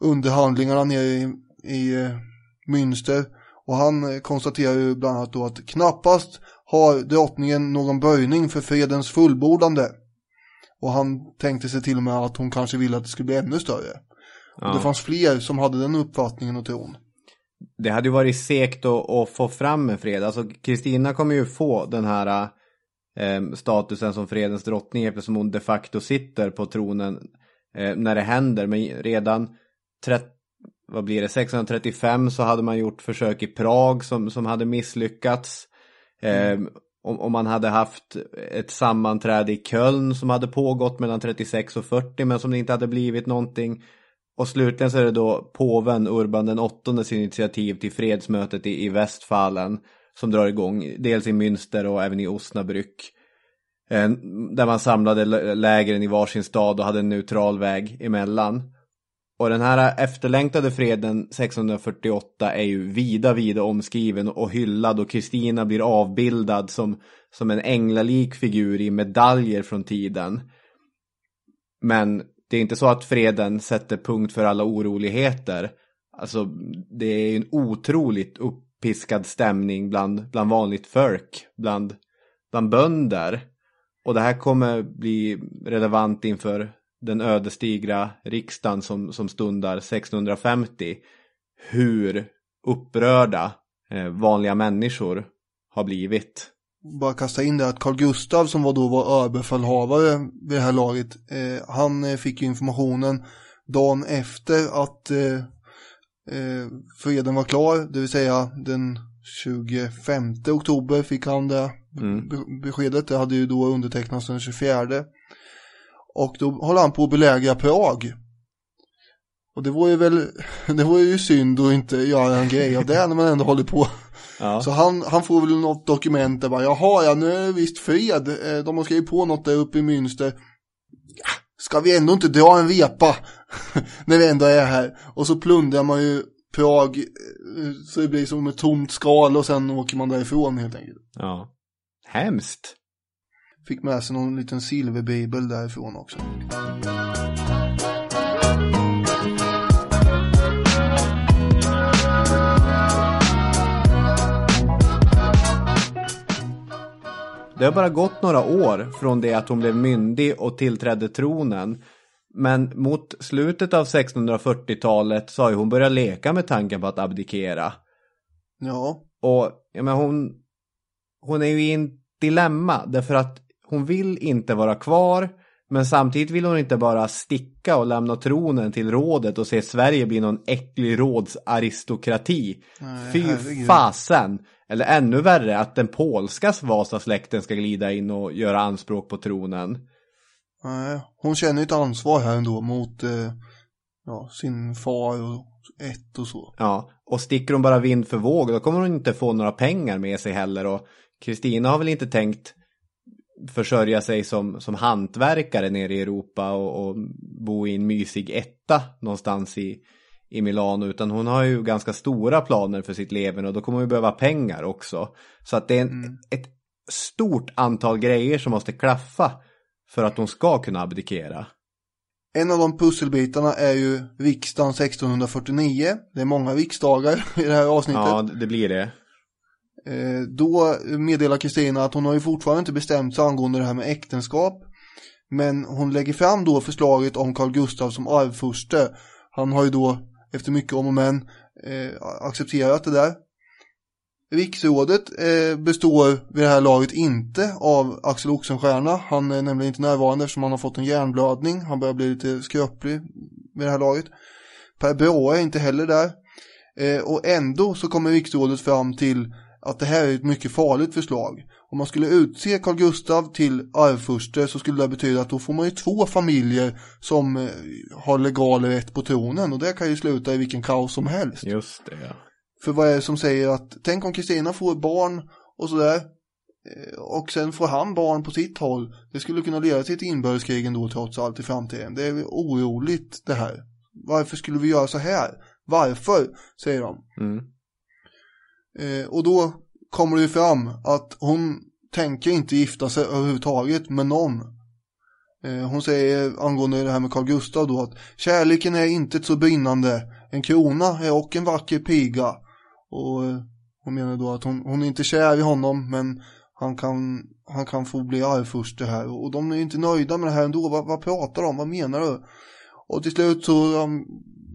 S3: underhandlingarna nere i, i eh, Münster och han eh, konstaterar ju bland annat då att knappast har drottningen någon böjning för fredens fullbordande. Och han tänkte sig till och med att hon kanske ville att det skulle bli ännu större.
S4: Ja.
S3: Och det fanns fler som hade den uppfattningen och tron.
S4: Det hade ju varit segt att, att få fram en fred. Alltså Kristina kommer ju få den här eh, statusen som fredens drottning eftersom hon de facto sitter på tronen eh, när det händer. Men redan 30, vad blir det, 635 så hade man gjort försök i Prag som, som hade misslyckats. Eh, om, om man hade haft ett sammanträde i Köln som hade pågått mellan 36 och 40 men som det inte hade blivit någonting. Och slutligen så är det då påven Urban den åttondes initiativ till fredsmötet i, i Westfalen som drar igång, dels i Münster och även i Osnabrück. Eh, där man samlade lä- lägren i varsin stad och hade en neutral väg emellan. Och den här efterlängtade freden 1648 är ju vida, vida omskriven och hyllad och Kristina blir avbildad som, som en änglalik figur i medaljer från tiden. Men det är inte så att freden sätter punkt för alla oroligheter. Alltså det är en otroligt uppiskad stämning bland, bland vanligt folk, bland, bland bönder. Och det här kommer bli relevant inför den ödesdigra riksdagen som, som stundar 1650. Hur upprörda eh, vanliga människor har blivit.
S3: Bara kasta in det att Carl Gustav som var då var överbefälhavare vid det här laget, eh, han eh, fick informationen dagen efter att eh, eh, freden var klar, det vill säga den 25 oktober fick han det
S4: Mm.
S3: be- beskedet. Det hade ju då undertecknats den 24. Och då håller han på att belägra Prag. Och det var ju väl, det var ju synd att inte göra en grej av det när man ändå håller på.
S4: Ja.
S3: Så han, han får väl något dokument där bara, jaha ja nu är det visst fred, Eh, de har skrivit på något där uppe i Münster. Ja, ska vi ändå inte dra en vepa när vi ändå är här? Och så plundrar man ju Prag eh, så det blir som ett tomt skal och sen åker man därifrån helt enkelt.
S4: ja. Hemskt.
S3: Fick med sig någon liten silverbibel därifrån också.
S4: Det har bara gått några år från det att hon blev myndig och tillträdde tronen. Men mot slutet av 1640-talet så har ju hon börjat leka med tanken på att abdikera.
S3: Ja,
S4: Och ja, men hon, hon är ju i en dilemma därför att hon vill inte vara kvar men samtidigt vill hon inte bara sticka och lämna tronen till rådet och se Sverige bli någon äcklig rådsaristokrati.
S3: Nej,
S4: Fy
S3: herregud.
S4: fasen! Eller ännu värre att den polska Vasasläkten ska glida in och göra anspråk på tronen.
S3: nej, hon känner ett ansvar här ändå mot eh, ja, sin far och ett och så.
S4: Ja, och sticker hon bara vind för våg då kommer hon inte få några pengar med sig heller och Kristina har väl inte tänkt försörja sig som, som hantverkare nere i Europa och, och bo i en mysig etta någonstans i, i Milano utan hon har ju ganska stora planer för sitt leverne och då kommer hon behöva pengar också. Så att det är en, ett stort antal grejer som måste klaffa för att hon ska kunna abdikera.
S3: En av de pusselbitarna är ju riksdagen 1649. Det är många riksdagar i det här avsnittet.
S4: Ja, det blir det.
S3: Eh, då meddelar Kristina att hon har ju fortfarande inte bestämt sig angående det här med äktenskap. Men hon lägger fram då förslaget om Carl Gustav som arvfurste. Han har ju då efter mycket om och men eh, accepterat det där. Riksrådet eh, består vid det här laget inte av Axel Oxenstierna. Han är nämligen inte närvarande eftersom han har fått en hjärnblödning. Han börjar bli lite skröplig vid det här laget. Per Brahe är inte heller där. Eh, och ändå så kommer riksrådet fram till att det här är ett mycket farligt förslag. Om man skulle utse Carl Gustav till arvfurste så skulle det betyda att då får man ju två familjer som eh, har legal rätt på tronen och det kan ju sluta i vilken kaos som helst.
S4: Just det, ja.
S3: För vad är det som säger att tänk om Kristina får barn och sådär eh, och sen får han barn på sitt håll. Det skulle kunna leda till ett inbördeskrig ändå trots allt i framtiden. Det är oroligt det här. Varför skulle vi göra så här? Varför? Säger de.
S4: Mm.
S3: Eh, och då kommer det ju fram att hon tänker inte gifta sig överhuvudtaget med någon. Eh, hon säger angående det här med Carl Gustav då att kärleken är inte så brinnande. En krona är och en vacker piga. Och eh, hon menar då att hon, hon är inte kär i honom men han kan, han kan få bli arvfurste här. Och de är inte nöjda med det här ändå. Vad, vad pratar de? Vad menar du? Och till slut så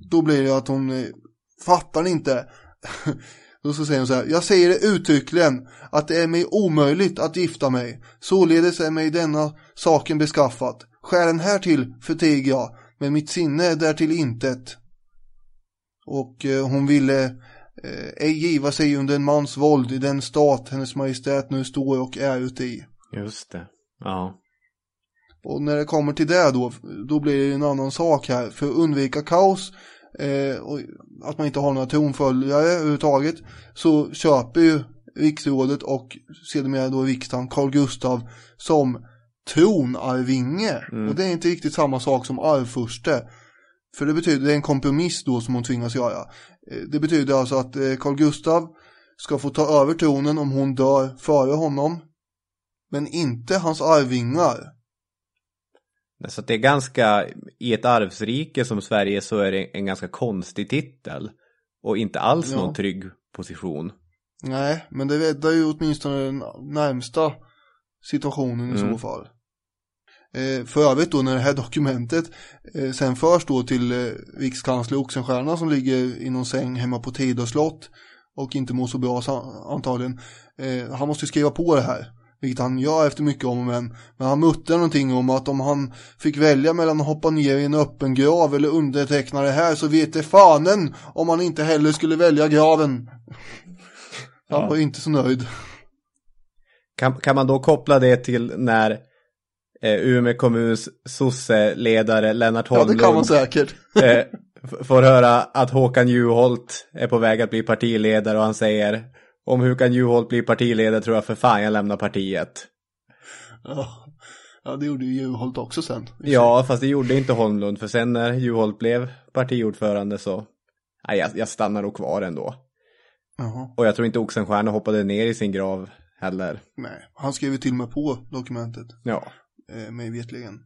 S3: då blir det att hon eh, fattar inte. Då så säger hon så här, jag säger det uttryckligen att det är mig omöjligt att gifta mig. Således är mig denna saken beskaffat. Skälen härtill förtiger jag, men mitt sinne är därtill intet. Och eh, hon ville eh, ej giva sig under en mans våld i den stat hennes majestät nu står och är uti.
S4: Just det. Ja.
S3: Och när det kommer till det då, då blir det en annan sak här. För att undvika kaos eh, och att man inte har några tronföljare överhuvudtaget så köper ju riksrådet och sedermera då riksdagen Carl Gustav som tronarvinge.
S4: Mm.
S3: Och det är inte riktigt samma sak som arvfurste. För det betyder, det är en kompromiss då som hon tvingas göra. Eh, Det betyder alltså att eh, Carl Gustav ska få ta över tronen om hon dör före honom. Men inte hans arvingar.
S4: Så det är ganska, i ett arvsrike som Sverige så är det en ganska konstig titel. Och inte alls
S3: Ja.
S4: någon trygg position.
S3: Nej, men det räddar ju åtminstone den närmsta situationen i
S4: Mm.
S3: så fall. Eh, för övrigt då när det här dokumentet eh, sen förs då till eh, rikskansler Oxenstierna som ligger i någon säng hemma på Tidö slott och inte mår så bra antagligen. Eh, han måste skriva på det här. Vilket han gör efter mycket om och men, men han muttrar någonting om att om han fick välja mellan att hoppa ner i en öppen grav eller underteckna det här så vet det fanen om han inte heller skulle välja graven. Han var inte så nöjd.
S4: Kan, kan man då koppla det till när eh, Umeå kommuns sosseledare Lennart
S3: Ja,
S4: Holmlund
S3: det kan man säkert.
S4: eh, får höra att Håkan Juholt är på väg att bli partiledare och han säger om Håkan Juholt blir partiledare tror jag för fan jag lämnar partiet.
S3: Ja, ja det gjorde ju Juholt också sen.
S4: Ja, fast det gjorde inte Holmlund för sen när Juholt blev partiordförande så nej, jag, jag stannar nog kvar ändå.
S3: Jaha.
S4: Och jag tror inte Oxenstierna hoppade ner i sin grav heller.
S3: Nej, han skrev ju till och med på dokumentet.
S4: Ja.
S3: Eh, mig vetligen.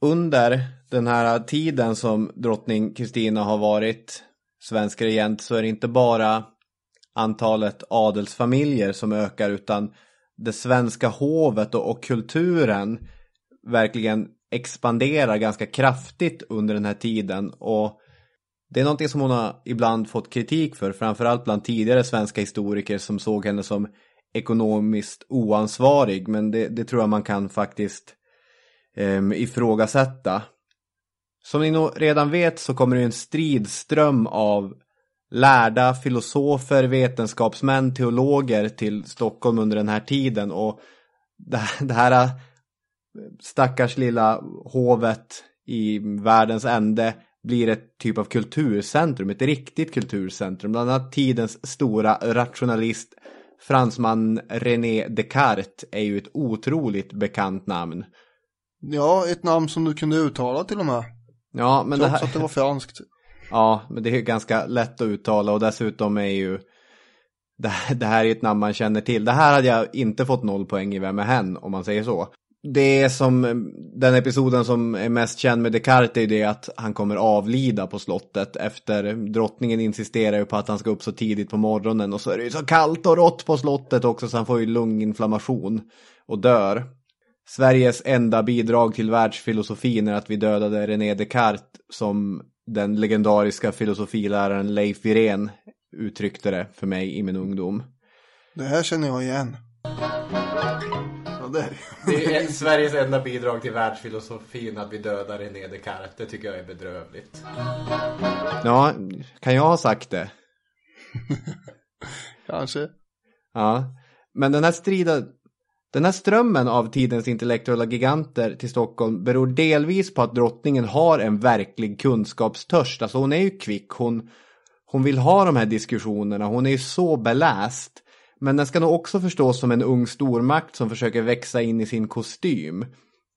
S4: under den här tiden som drottning Kristina har varit svensk regent så är det inte bara antalet adelsfamiljer som ökar utan det svenska hovet och, och kulturen verkligen expanderar ganska kraftigt under den här tiden och det är någonting som hon har ibland fått kritik för, framförallt bland tidigare svenska historiker som såg henne som ekonomiskt oansvarig, men det, det tror jag man kan faktiskt um, ifrågasätta. Som ni nog redan vet så kommer det en stridström av lärda filosofer, vetenskapsmän, teologer till Stockholm under den här tiden och det här, här stackars lilla hovet i världens ände blir ett typ av kulturcentrum, ett riktigt kulturcentrum. Bland annat tidens stora rationalist fransman René Descartes är ju ett otroligt bekant namn.
S3: Ja, ett namn som du kunde uttala till och med.
S4: Ja, men
S3: Trots
S4: det här...
S3: att det var franskt.
S4: Ja, men det är ju ganska lätt att uttala och dessutom är ju det här, det här är ett namn man känner till. Det här hade jag inte fått noll poäng i Vem är hen om man säger så. Det är som den episoden som är mest känd med Descartes är ju det att han kommer avlida på slottet efter drottningen insisterar ju på att han ska upp så tidigt på morgonen och så är det ju så kallt och rått på slottet också så han får ju lunginflammation och dör. Sveriges enda bidrag till världsfilosofin är att vi dödade René Descartes som den legendariska filosofiläraren Leif Wirén uttryckte det för mig i min ungdom.
S3: Det här känner jag igen. Ja, det är
S4: Det är Sveriges enda bidrag till världsfilosofin att vi dödar René Descartes. Det tycker jag är bedrövligt. Ja, kan jag ha sagt det?
S3: Kanske.
S4: Ja, men den här striden, den här strömmen av tidens intellektuella giganter till Stockholm beror delvis på att drottningen har en verklig kunskapstörst. Alltså hon är ju kvick, hon, hon vill ha de här diskussionerna, hon är ju så beläst. Men den ska nog också förstås som en ung stormakt som försöker växa in i sin kostym.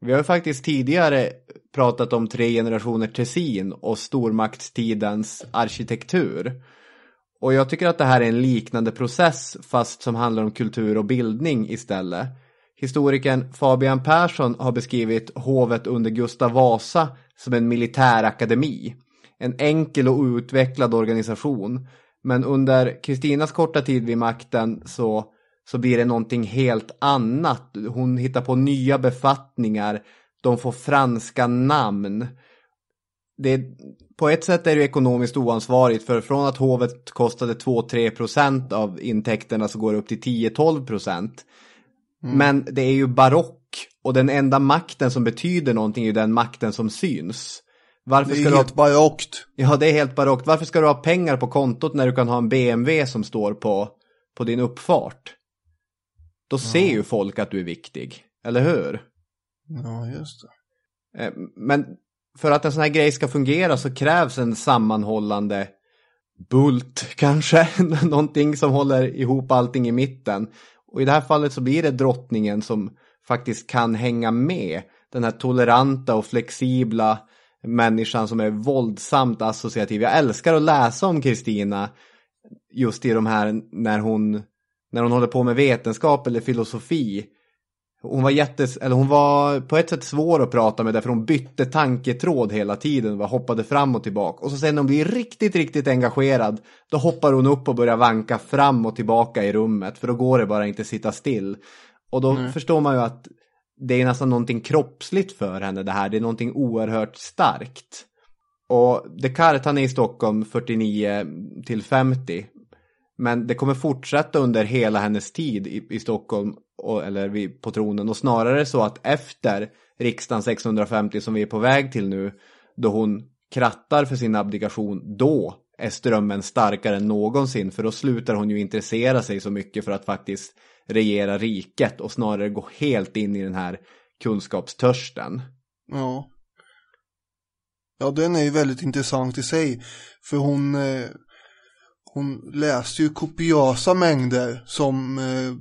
S4: Vi har ju faktiskt tidigare pratat om tre generationer Tessin och stormaktstidens arkitektur. Och jag tycker att det här är en liknande process fast som handlar om kultur och bildning istället. Historikern Fabian Persson har beskrivit hovet under Gustav Vasa som en militärakademi. En enkel och outvecklad organisation. Men under Kristinas korta tid vid makten så, så blir det någonting helt annat. Hon hittar på nya befattningar. De får franska namn. Det, på ett sätt är det ekonomiskt oansvarigt för från att hovet kostade 2-3% av intäkterna så går det upp till 10-12%.
S3: Mm.
S4: Men det är ju barock och den enda makten som betyder någonting är ju den makten som syns. Varför
S3: Det
S4: ska
S3: är
S4: du ha...
S3: helt barockt.
S4: Ja, det är helt barockt. Varför ska du ha pengar på kontot när du kan ha en BMW som står på, på din uppfart? Då ser ju folk att du är viktig, eller hur?
S3: Ja, just det.
S4: Eh, Men för att en sån här grej ska fungera så krävs en sammanhållande bult kanske. Någonting som håller ihop allting i mitten. Och i det här fallet så blir det drottningen som faktiskt kan hänga med. Den här toleranta och flexibla människan som är våldsamt associativ. Jag älskar att läsa om Kristina just i de här när hon, när hon håller på med vetenskap eller filosofi. Hon var jättes, eller hon var på ett sätt svår att prata med därför hon bytte tanketråd hela tiden och hoppade fram och tillbaka. Och så sen när hon blir riktigt, riktigt engagerad då hoppar hon upp och börjar vanka fram och tillbaka i rummet för då går det bara inte att sitta still. Och då
S3: Nej.
S4: förstår man ju att det är nästan någonting kroppsligt för henne det här. Det är någonting oerhört starkt. Och Descartes han är i Stockholm 49 till 50. Men det kommer fortsätta under hela hennes tid i, i Stockholm, och, eller vid, på tronen. Och snarare så att efter riksdagen 650 som vi är på väg till nu, då hon krattar för sin abdikation, då är strömmen starkare än någonsin. För då slutar hon ju intressera sig så mycket för att faktiskt regera riket och snarare gå helt in i den här kunskapstörsten.
S3: Ja. Ja, den är ju väldigt intressant i sig. För hon, eh, hon läste ju kopiösa mängder som eh,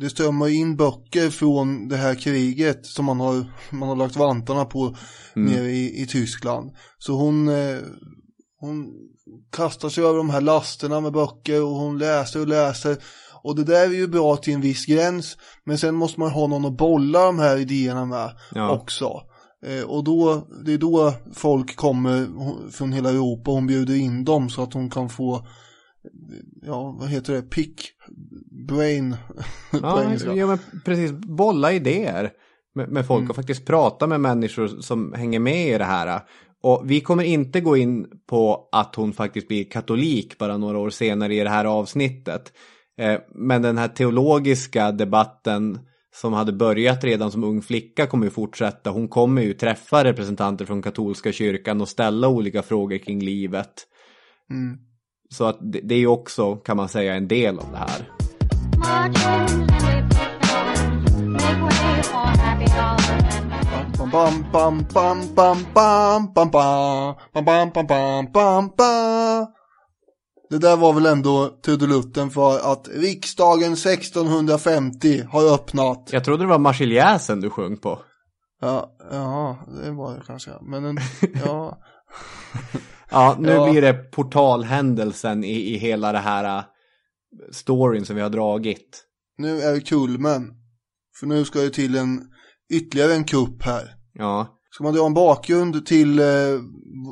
S3: det strömmar in böcker från det här kriget som man har, man har lagt vantarna på mm. nere i, i Tyskland. Så hon, eh, hon kastar sig över de här lasterna med böcker och hon läser och läser. Och det där är ju bra till en viss gräns. Men sen måste man ha någon att bolla de här idéerna med ja. också. Eh, och då, det är då folk kommer från hela Europa och hon bjuder in dem så att hon kan få ja, vad heter det, pick brain.
S4: ja, ja, men precis, bolla idéer med, med folk mm. och faktiskt prata med människor som hänger med i det här. Och vi kommer inte gå in på att hon faktiskt blir katolik bara några år senare i det här avsnittet. Eh, men den här teologiska debatten som hade börjat redan som ung flicka kommer ju fortsätta. Hon kommer ju träffa representanter från katolska kyrkan och ställa olika frågor kring livet. Mm. Så att det, det är ju också, kan man säga, en del av det här. Det där var väl ändå trudelutten för att riksdagen 1650 har öppnat. Jag trodde det var Marseljäsen du sjöng på. Ja, ja, det var det kanske. Men en, ja ja, nu ja. blir det portalhändelsen i, i hela det här uh, storyn som vi har dragit. Nu är det kulmen. För nu ska det till en ytterligare en kupp här. Ja. Ska man dra en bakgrund till eh,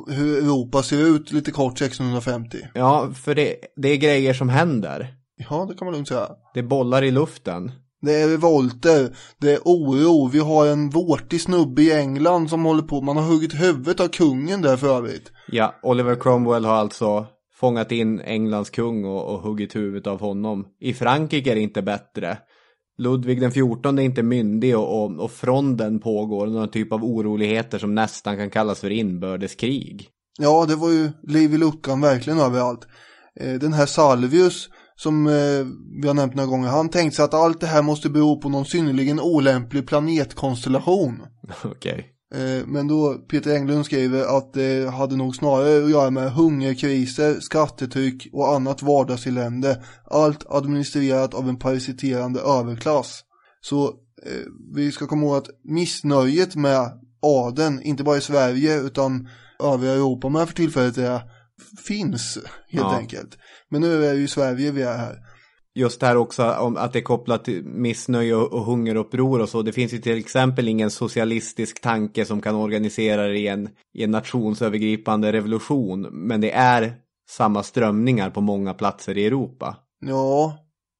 S4: hur Europa ser ut lite kort 1650? Ja, för det, det är grejer som händer. Ja, det kan man lugnt säga. Det är bollar i luften. Det är revolter, det är oro, vi har en vårtig snubbe i England som håller på, man har huggit huvudet av kungen där för övrigt. Ja, Oliver Cromwell har alltså fångat in Englands kung och, och huggit huvudet av honom. I Frankrike är det inte bättre. Ludvig den XIV är inte myndig och, och, och fronden pågår någon typ av oroligheter som nästan kan kallas för inbördeskrig. Ja, det var ju liv i luckan verkligen överallt. Eh, den här Salvius som eh, vi har nämnt några gånger, han tänkte sig att allt det här måste bero på någon synnerligen olämplig planetkonstellation. Okej. Okay. Eh, men då Peter Englund skriver att det hade nog snarare att göra med hungerkriser, skattetryck och annat vardagselände. Allt administrerat av en parasiterande överklass. Så eh, vi ska komma ihåg att missnöjet med adeln, inte bara i Sverige utan övriga Europa med för tillfället är, finns helt ja. enkelt. Men nu är det ju Sverige vi är här just det här också om att det är kopplat till missnöje och, hungeruppror och så. Det finns ju till exempel ingen socialistisk tanke som kan organisera i en, i en nationsövergripande revolution. Men det är samma strömningar på många platser i Europa. Ja,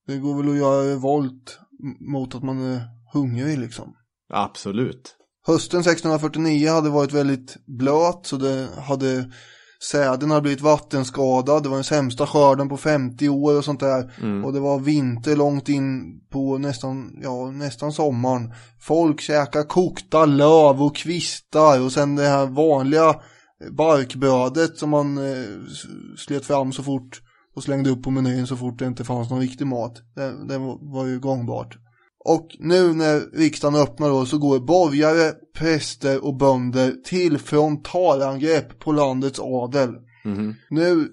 S4: det går väl att göra revolt mot att man är hungrig liksom. Absolut. Hösten 1649 hade varit väldigt blöt så det hade Säden hade blivit vattenskadad, det var den sämsta skörden på 50 år och sånt där. Mm. Och det var vinter långt in på nästan, ja, nästan sommaren. Folk käkar kokta löv och kvistar och sen det här vanliga barkbrödet som man eh, slet fram så fort och slängde upp på menyn så fort det inte fanns någon riktig mat. Det, det var ju gångbart. Och nu när riksdagen öppnar då så går borgare, präster och bönder till frontalangrepp på landets adel. Mm. Nu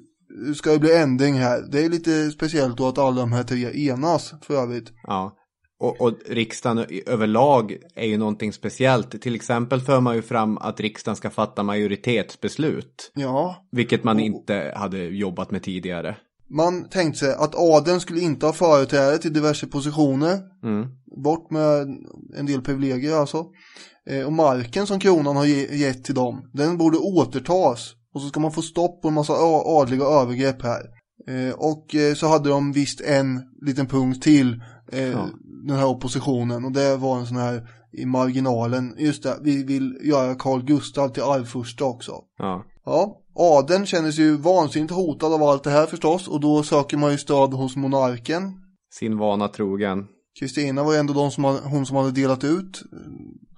S4: ska det bli ändring här. Det är lite speciellt då att alla de här tre enas för övrigt. Ja. Och, och riksdagen överlag är ju någonting speciellt. Till exempel för man ju fram att riksdagen ska fatta majoritetsbeslut. Ja. Vilket man och... inte hade jobbat med tidigare. Man tänkte sig att adeln skulle inte ha företräde till diverse positioner. Mm. Bort med en del privilegier alltså. Eh, och marken som kronan har gett till dem, den borde återtas. Och så ska man få stopp på en massa adliga övergrepp här. Eh, och eh, så hade de visst en liten punkt till, eh, ja. den här oppositionen. Och det var en sån här i marginalen. Just det, vi vill göra Carl Gustav till arvfurste också. Ja.
S3: Ja, adeln känner sig ju vansinnigt hotad av allt det här förstås och då söker man ju stöd hos monarken.
S4: Sin vana trogen.
S3: Kristina var ju ändå de som hon som hade delat ut eh,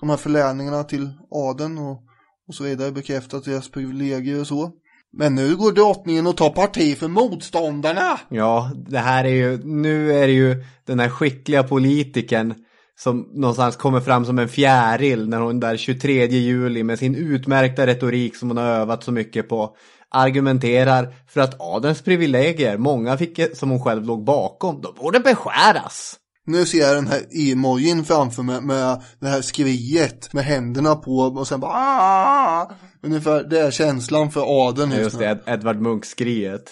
S3: de här förläningarna till adeln och, och så vidare, bekräftat deras privilegier och så. Men nu går drottningen och tar parti för motståndarna.
S4: Ja, det här är ju, nu är det ju den här skickliga politikern som någonstans kommer fram som en fjäril när hon där 23 juli med sin utmärkta retorik som hon har övat så mycket på argumenterar för att adelns privilegier, många fick som hon själv låg bakom, de borde beskäras.
S3: Nu ser jag den här emojin framför mig med det här skriet med händerna på och sen bara Aah! Ungefär det är känslan för adeln just
S4: just
S3: nu.
S4: det, Ed- Edvard Munch-skriet.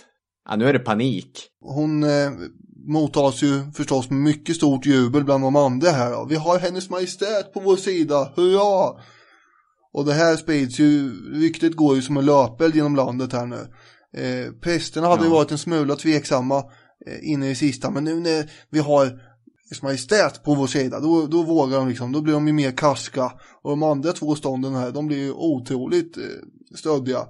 S4: Ja, nu är det panik.
S3: Hon eh, mottas ju förstås med mycket stort jubel bland de andra här. Då. Vi har hennes majestät på vår sida, hurra! Och det här sprids ju, ryktet går ju som en löpeld genom landet här nu. Eh, prästerna hade ju
S4: Ja.
S3: varit en smula tveksamma eh, inne i sista, men nu när vi har hennes majestät på vår sida, då, då vågar de liksom, då blir de ju mer karska. Och de andra två stånden här, de blir ju otroligt eh, stöddiga.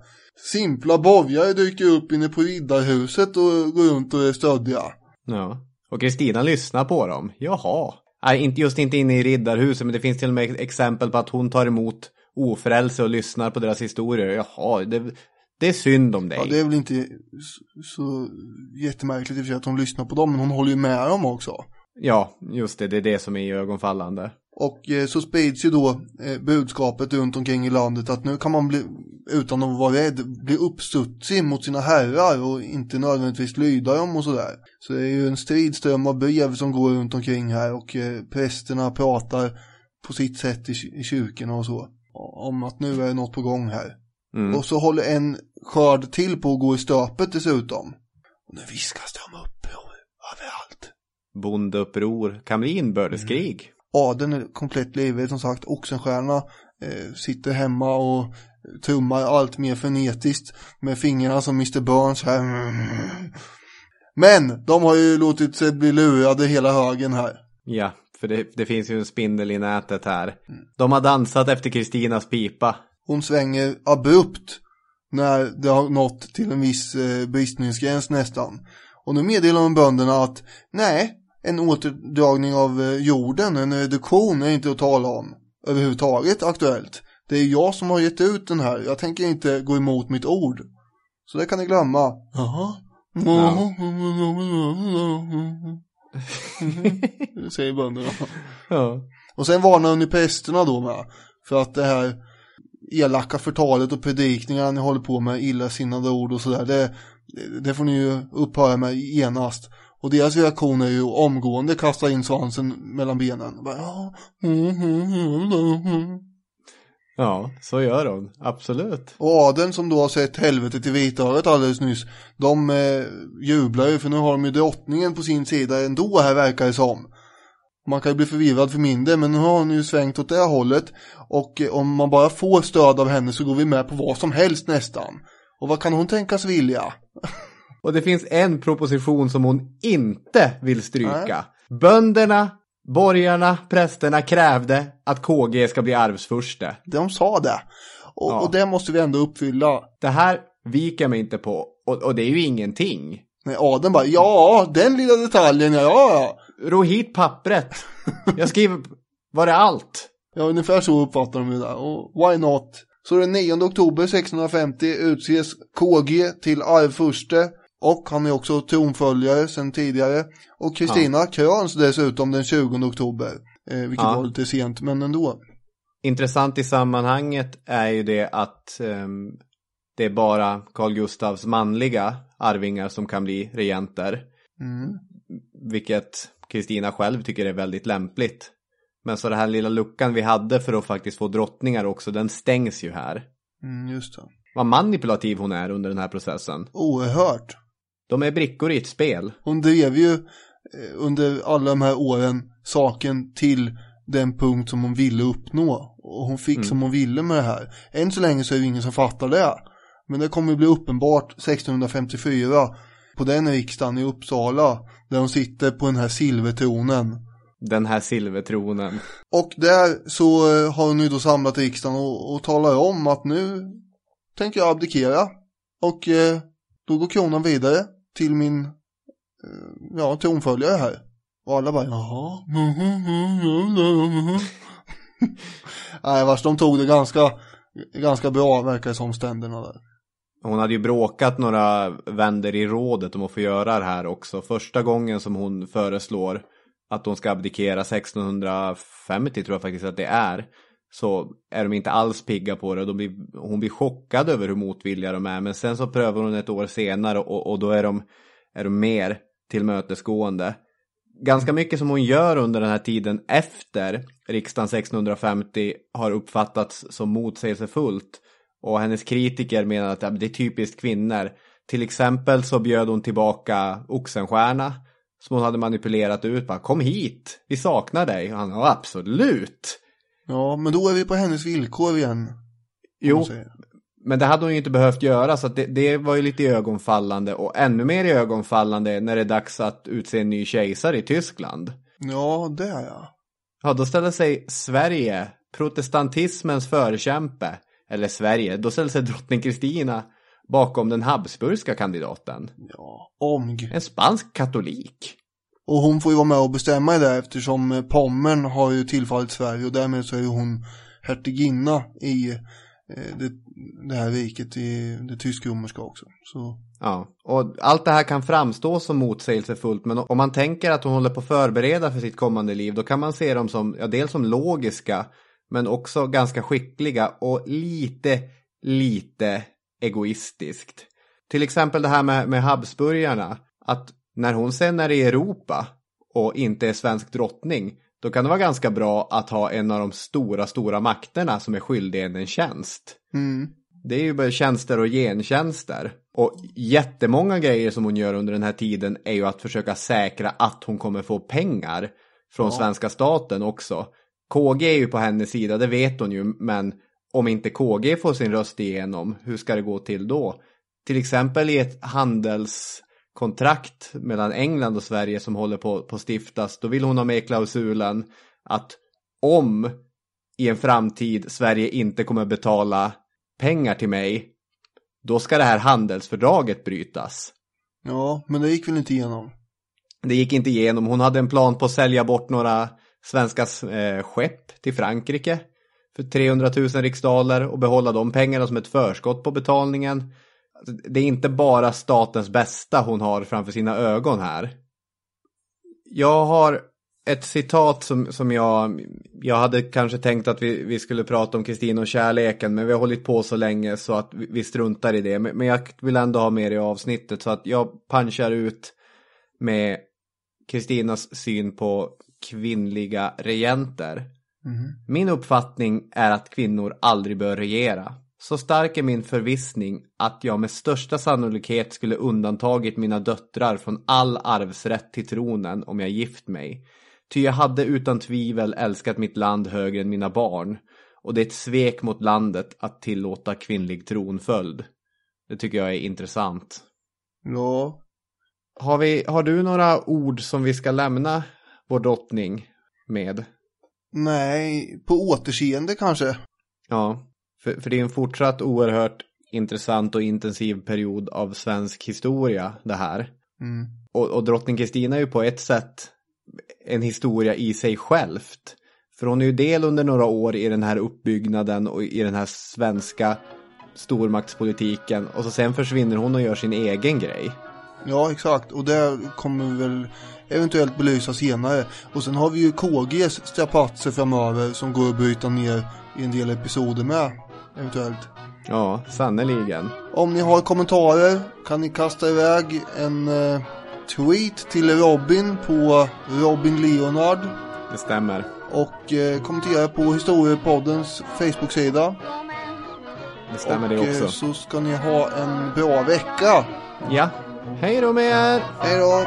S3: Simpla borgare dyker upp inne på riddarhuset och går runt och är stöddiga.
S4: Ja. Och Kristina lyssnar på dem. Jaha. Nej, inte just inte inne i riddarhuset, men det finns till och med exempel på att hon tar emot ofrälse och lyssnar på deras historier. Jaha, det, det är synd om dig.
S3: Ja, det är väl inte så, så jättemärkligt i och för sig att hon lyssnar på dem, men hon håller ju med dem också.
S4: Ja, just det, det är det som är ögonfallande.
S3: Och eh, så sprids ju då eh, budskapet runt omkring i landet att nu kan man bli, utan att vara rädd, bli uppstudsig mot sina herrar och inte nödvändigtvis lyda dem och sådär. Så det är ju en stridström av brev som går runt omkring här och eh, prästerna pratar på sitt sätt i, i kyrkorna och så. Om att nu är det något på gång här.
S4: Mm.
S3: Och så håller en skörd till på att gå i stöpet dessutom. Och nu viskas det om uppror överallt.
S4: Bondeuppror kan bli inbördeskrig.
S3: Adeln är komplett livrädd som sagt. Oxenstierna eh, sitter hemma och tummar allt mer frenetiskt med fingrarna som Mr. Burns här. Men de har ju låtit sig bli lurade hela högen här.
S4: Ja, för det, det finns ju en spindel i nätet här. De har dansat efter Kristinas pipa.
S3: Hon svänger abrupt när det har nått till en viss eh, bristningsgräns nästan. Och nu meddelar de bönderna att nej, en återdragning av eh, jorden, en reduktion är inte att tala om överhuvudtaget aktuellt. Det är jag som har gett ut den här, jag tänker inte gå emot mitt ord. Så det kan ni glömma. Jaha. Det säger bönderna.
S4: Ja.
S3: Och sen varnar hon ju prästerna då med. För att det här elaka förtalet och predikningarna ni håller på med, illasinnade ord och sådär. Det, det får ni ju upphöra med genast. Och deras reaktion är ju omgående kasta in svansen mellan benen. Bara, "Ja, mm, mm, mm, mm."
S4: Ja, så gör hon. Absolut.
S3: Och adeln som då har sett helvetet i vitögat alldeles nyss, de eh, jublar ju för nu har de ju drottningen på sin sida ändå här verkar det som. Man kan ju bli förvirrad för mindre men nu har hon ju svängt åt det här hållet och eh, om man bara får stöd av henne så går vi med på vad som helst nästan. Och vad kan hon tänkas vilja?
S4: Och det finns en proposition som hon inte vill stryka. Bönderna, borgarna, prästerna krävde att KG ska bli arvsfurste.
S3: De sa det. Och,
S4: Ja.
S3: och det måste vi ändå uppfylla.
S4: Det här viker mig inte på. Och, och det är ju ingenting.
S3: Nej, adeln bara, ja, den lilla detaljen, ja, ja.
S4: Ro hit pappret. Jag skriver, var det allt?
S3: Ja, ungefär så uppfattar de det. Och why not? Så den 9 oktober 1650 utses KG till arvfurste och han är också tronföljare sedan tidigare. Och Kristina kröns dessutom den 20 oktober. Eh, vilket
S4: Ja.
S3: var lite sent, men ändå.
S4: Intressant i sammanhanget är ju det att ehm, det är bara Carl Gustavs manliga arvingar som kan bli regenter.
S3: Mm.
S4: Vilket Kristina själv tycker är väldigt lämpligt. Men så den här lilla luckan vi hade för att faktiskt få drottningar också, den stängs ju här.
S3: Mm, just det.
S4: Vad manipulativ hon är under den här processen.
S3: Oerhört.
S4: De är brickor i ett spel.
S3: Hon drev ju eh, under alla de här åren saken till den punkt som hon ville uppnå. Och hon fick
S4: Mm.
S3: som hon ville med det här. Än så länge så är det ingen som fattar det. Men det kommer bli uppenbart 1654 på den riksdagen i Uppsala. Där hon sitter på den här silvertronen.
S4: Den här silvertronen.
S3: Och där så eh, har hon ju då samlat riksdagen och, och talar om att nu tänker jag abdikera. Och eh, då går kronan vidare till min eh, ja, tronföljare här. Och alla bara jaha. Nej, vars de tog det ganska, ganska bra verkar det som ständerna där.
S4: Hon hade ju bråkat några vänder i rådet om att få göra det här också. Första gången som hon föreslår att hon ska abdikera 1650 tror jag faktiskt att det är. Så är de inte alls pigga på det. De blir, hon blir chockad över hur motvilliga de är. Men sen så prövar hon ett år senare och, och då är de, är de mer tillmötesgående. Ganska mycket som hon gör under den här tiden efter riksdagen 1650 har uppfattats som motsägelsefullt. Och hennes kritiker menar att det är typiskt kvinnor. Till exempel så bjöd hon tillbaka Oxenstierna som hon hade manipulerat ut. Bara, Kom hit, vi saknar dig. Och han, ja absolut.
S3: Ja, men då är vi på hennes villkor igen.
S4: Jo, men det hade hon ju inte behövt göra så det, det, var ju lite ögonfallande och ännu mer ögonfallande när det är dags att utse en ny kejsare i Tyskland.
S3: Ja, det är jag.
S4: Ja, då ställer sig Sverige, protestantismens förkämpe, eller Sverige, då ställer sig drottning Kristina bakom den habsburgska kandidaten.
S3: Ja, Omg.
S4: En spansk katolik.
S3: Och hon får ju vara med och bestämma i det eftersom eh, Pommern har ju tillfallit Sverige och därmed så är ju hon hertiginna i eh, det, det här riket, i det tysk-romerska också. Så.
S4: Ja, och allt det här kan framstå som motsägelsefullt men om man tänker att hon håller på att förbereda för sitt kommande liv då kan man se dem som, ja dels som logiska men också ganska skickliga och lite, lite egoistiskt. Till exempel det här med, med Habsburgarna, att när hon sen är i Europa och inte är svensk drottning, då kan det vara ganska bra att ha en av de stora, stora makterna som är skyldig en en tjänst.
S3: Mm.
S4: Det är ju bara tjänster och gentjänster. Och jättemånga grejer som hon gör under den här tiden är ju att försöka säkra att hon kommer få pengar från
S3: Ja.
S4: svenska staten också. KG är ju på hennes sida, det vet hon ju, men om inte KG får sin röst igenom, hur ska det gå till då? Till exempel i ett handelskontrakt mellan England och Sverige som håller på att stiftas, då vill hon ha med klausulen att om i en framtid Sverige inte kommer betala pengar till mig, då ska det här handelsfördraget brytas.
S3: Ja, men det gick väl inte igenom.
S4: Det gick inte igenom. Hon hade en plan på att sälja bort några svenska eh, skepp till Frankrike för 300 000 riksdaler och behålla de pengarna som ett förskott på betalningen. Alltså, Det är inte bara statens bästa hon har framför sina ögon här. Jag har ett citat som, som jag, jag hade kanske tänkt att vi, vi skulle prata om Kristina och kärleken men vi har hållit på så länge så att vi, vi struntar i det. Men, men jag vill ändå ha med det i avsnittet så att jag punchar ut med Kristinas syn på kvinnliga regenter.
S3: Mhm.
S4: Min uppfattning är att kvinnor aldrig bör regera. Så stark är min förvissning att jag med största sannolikhet skulle undantagit mina döttrar från all arvsrätt till tronen om jag gift mig. Ty jag hade utan tvivel älskat mitt land högre än mina barn. Och det är ett svek mot landet att tillåta kvinnlig tronföljd. Det tycker jag är intressant.
S3: Ja,
S4: Har, vi, har du några ord som vi ska lämna vår drottning med?
S3: nej, på återseende kanske.
S4: Ja, för, för det är en fortsatt oerhört intressant och intensiv period av svensk historia det här.
S3: Mm.
S4: Och, och drottning Kristina är ju på ett sätt en historia i sig självt. För hon är ju del under några år i den här uppbyggnaden och i den här svenska stormaktspolitiken och så sen försvinner hon och gör sin egen grej.
S3: Ja, exakt. Och det kommer vi väl eventuellt belysa senare. Och sen har vi ju KGs strapatser framöver som går att bryta ner i en del episoder med. Eventuellt.
S4: Ja, sannoliken.
S3: Om ni har kommentarer kan ni kasta iväg en eh, tweet till Robin på Robin Leonard.
S4: Det stämmer.
S3: Och eh, kommentera på Historiepoddens Facebook-sida.
S4: Det stämmer
S3: och
S4: det också.
S3: Eh, så ska ni ha en bra vecka.
S4: Ja, hej då med er!
S3: Hej då!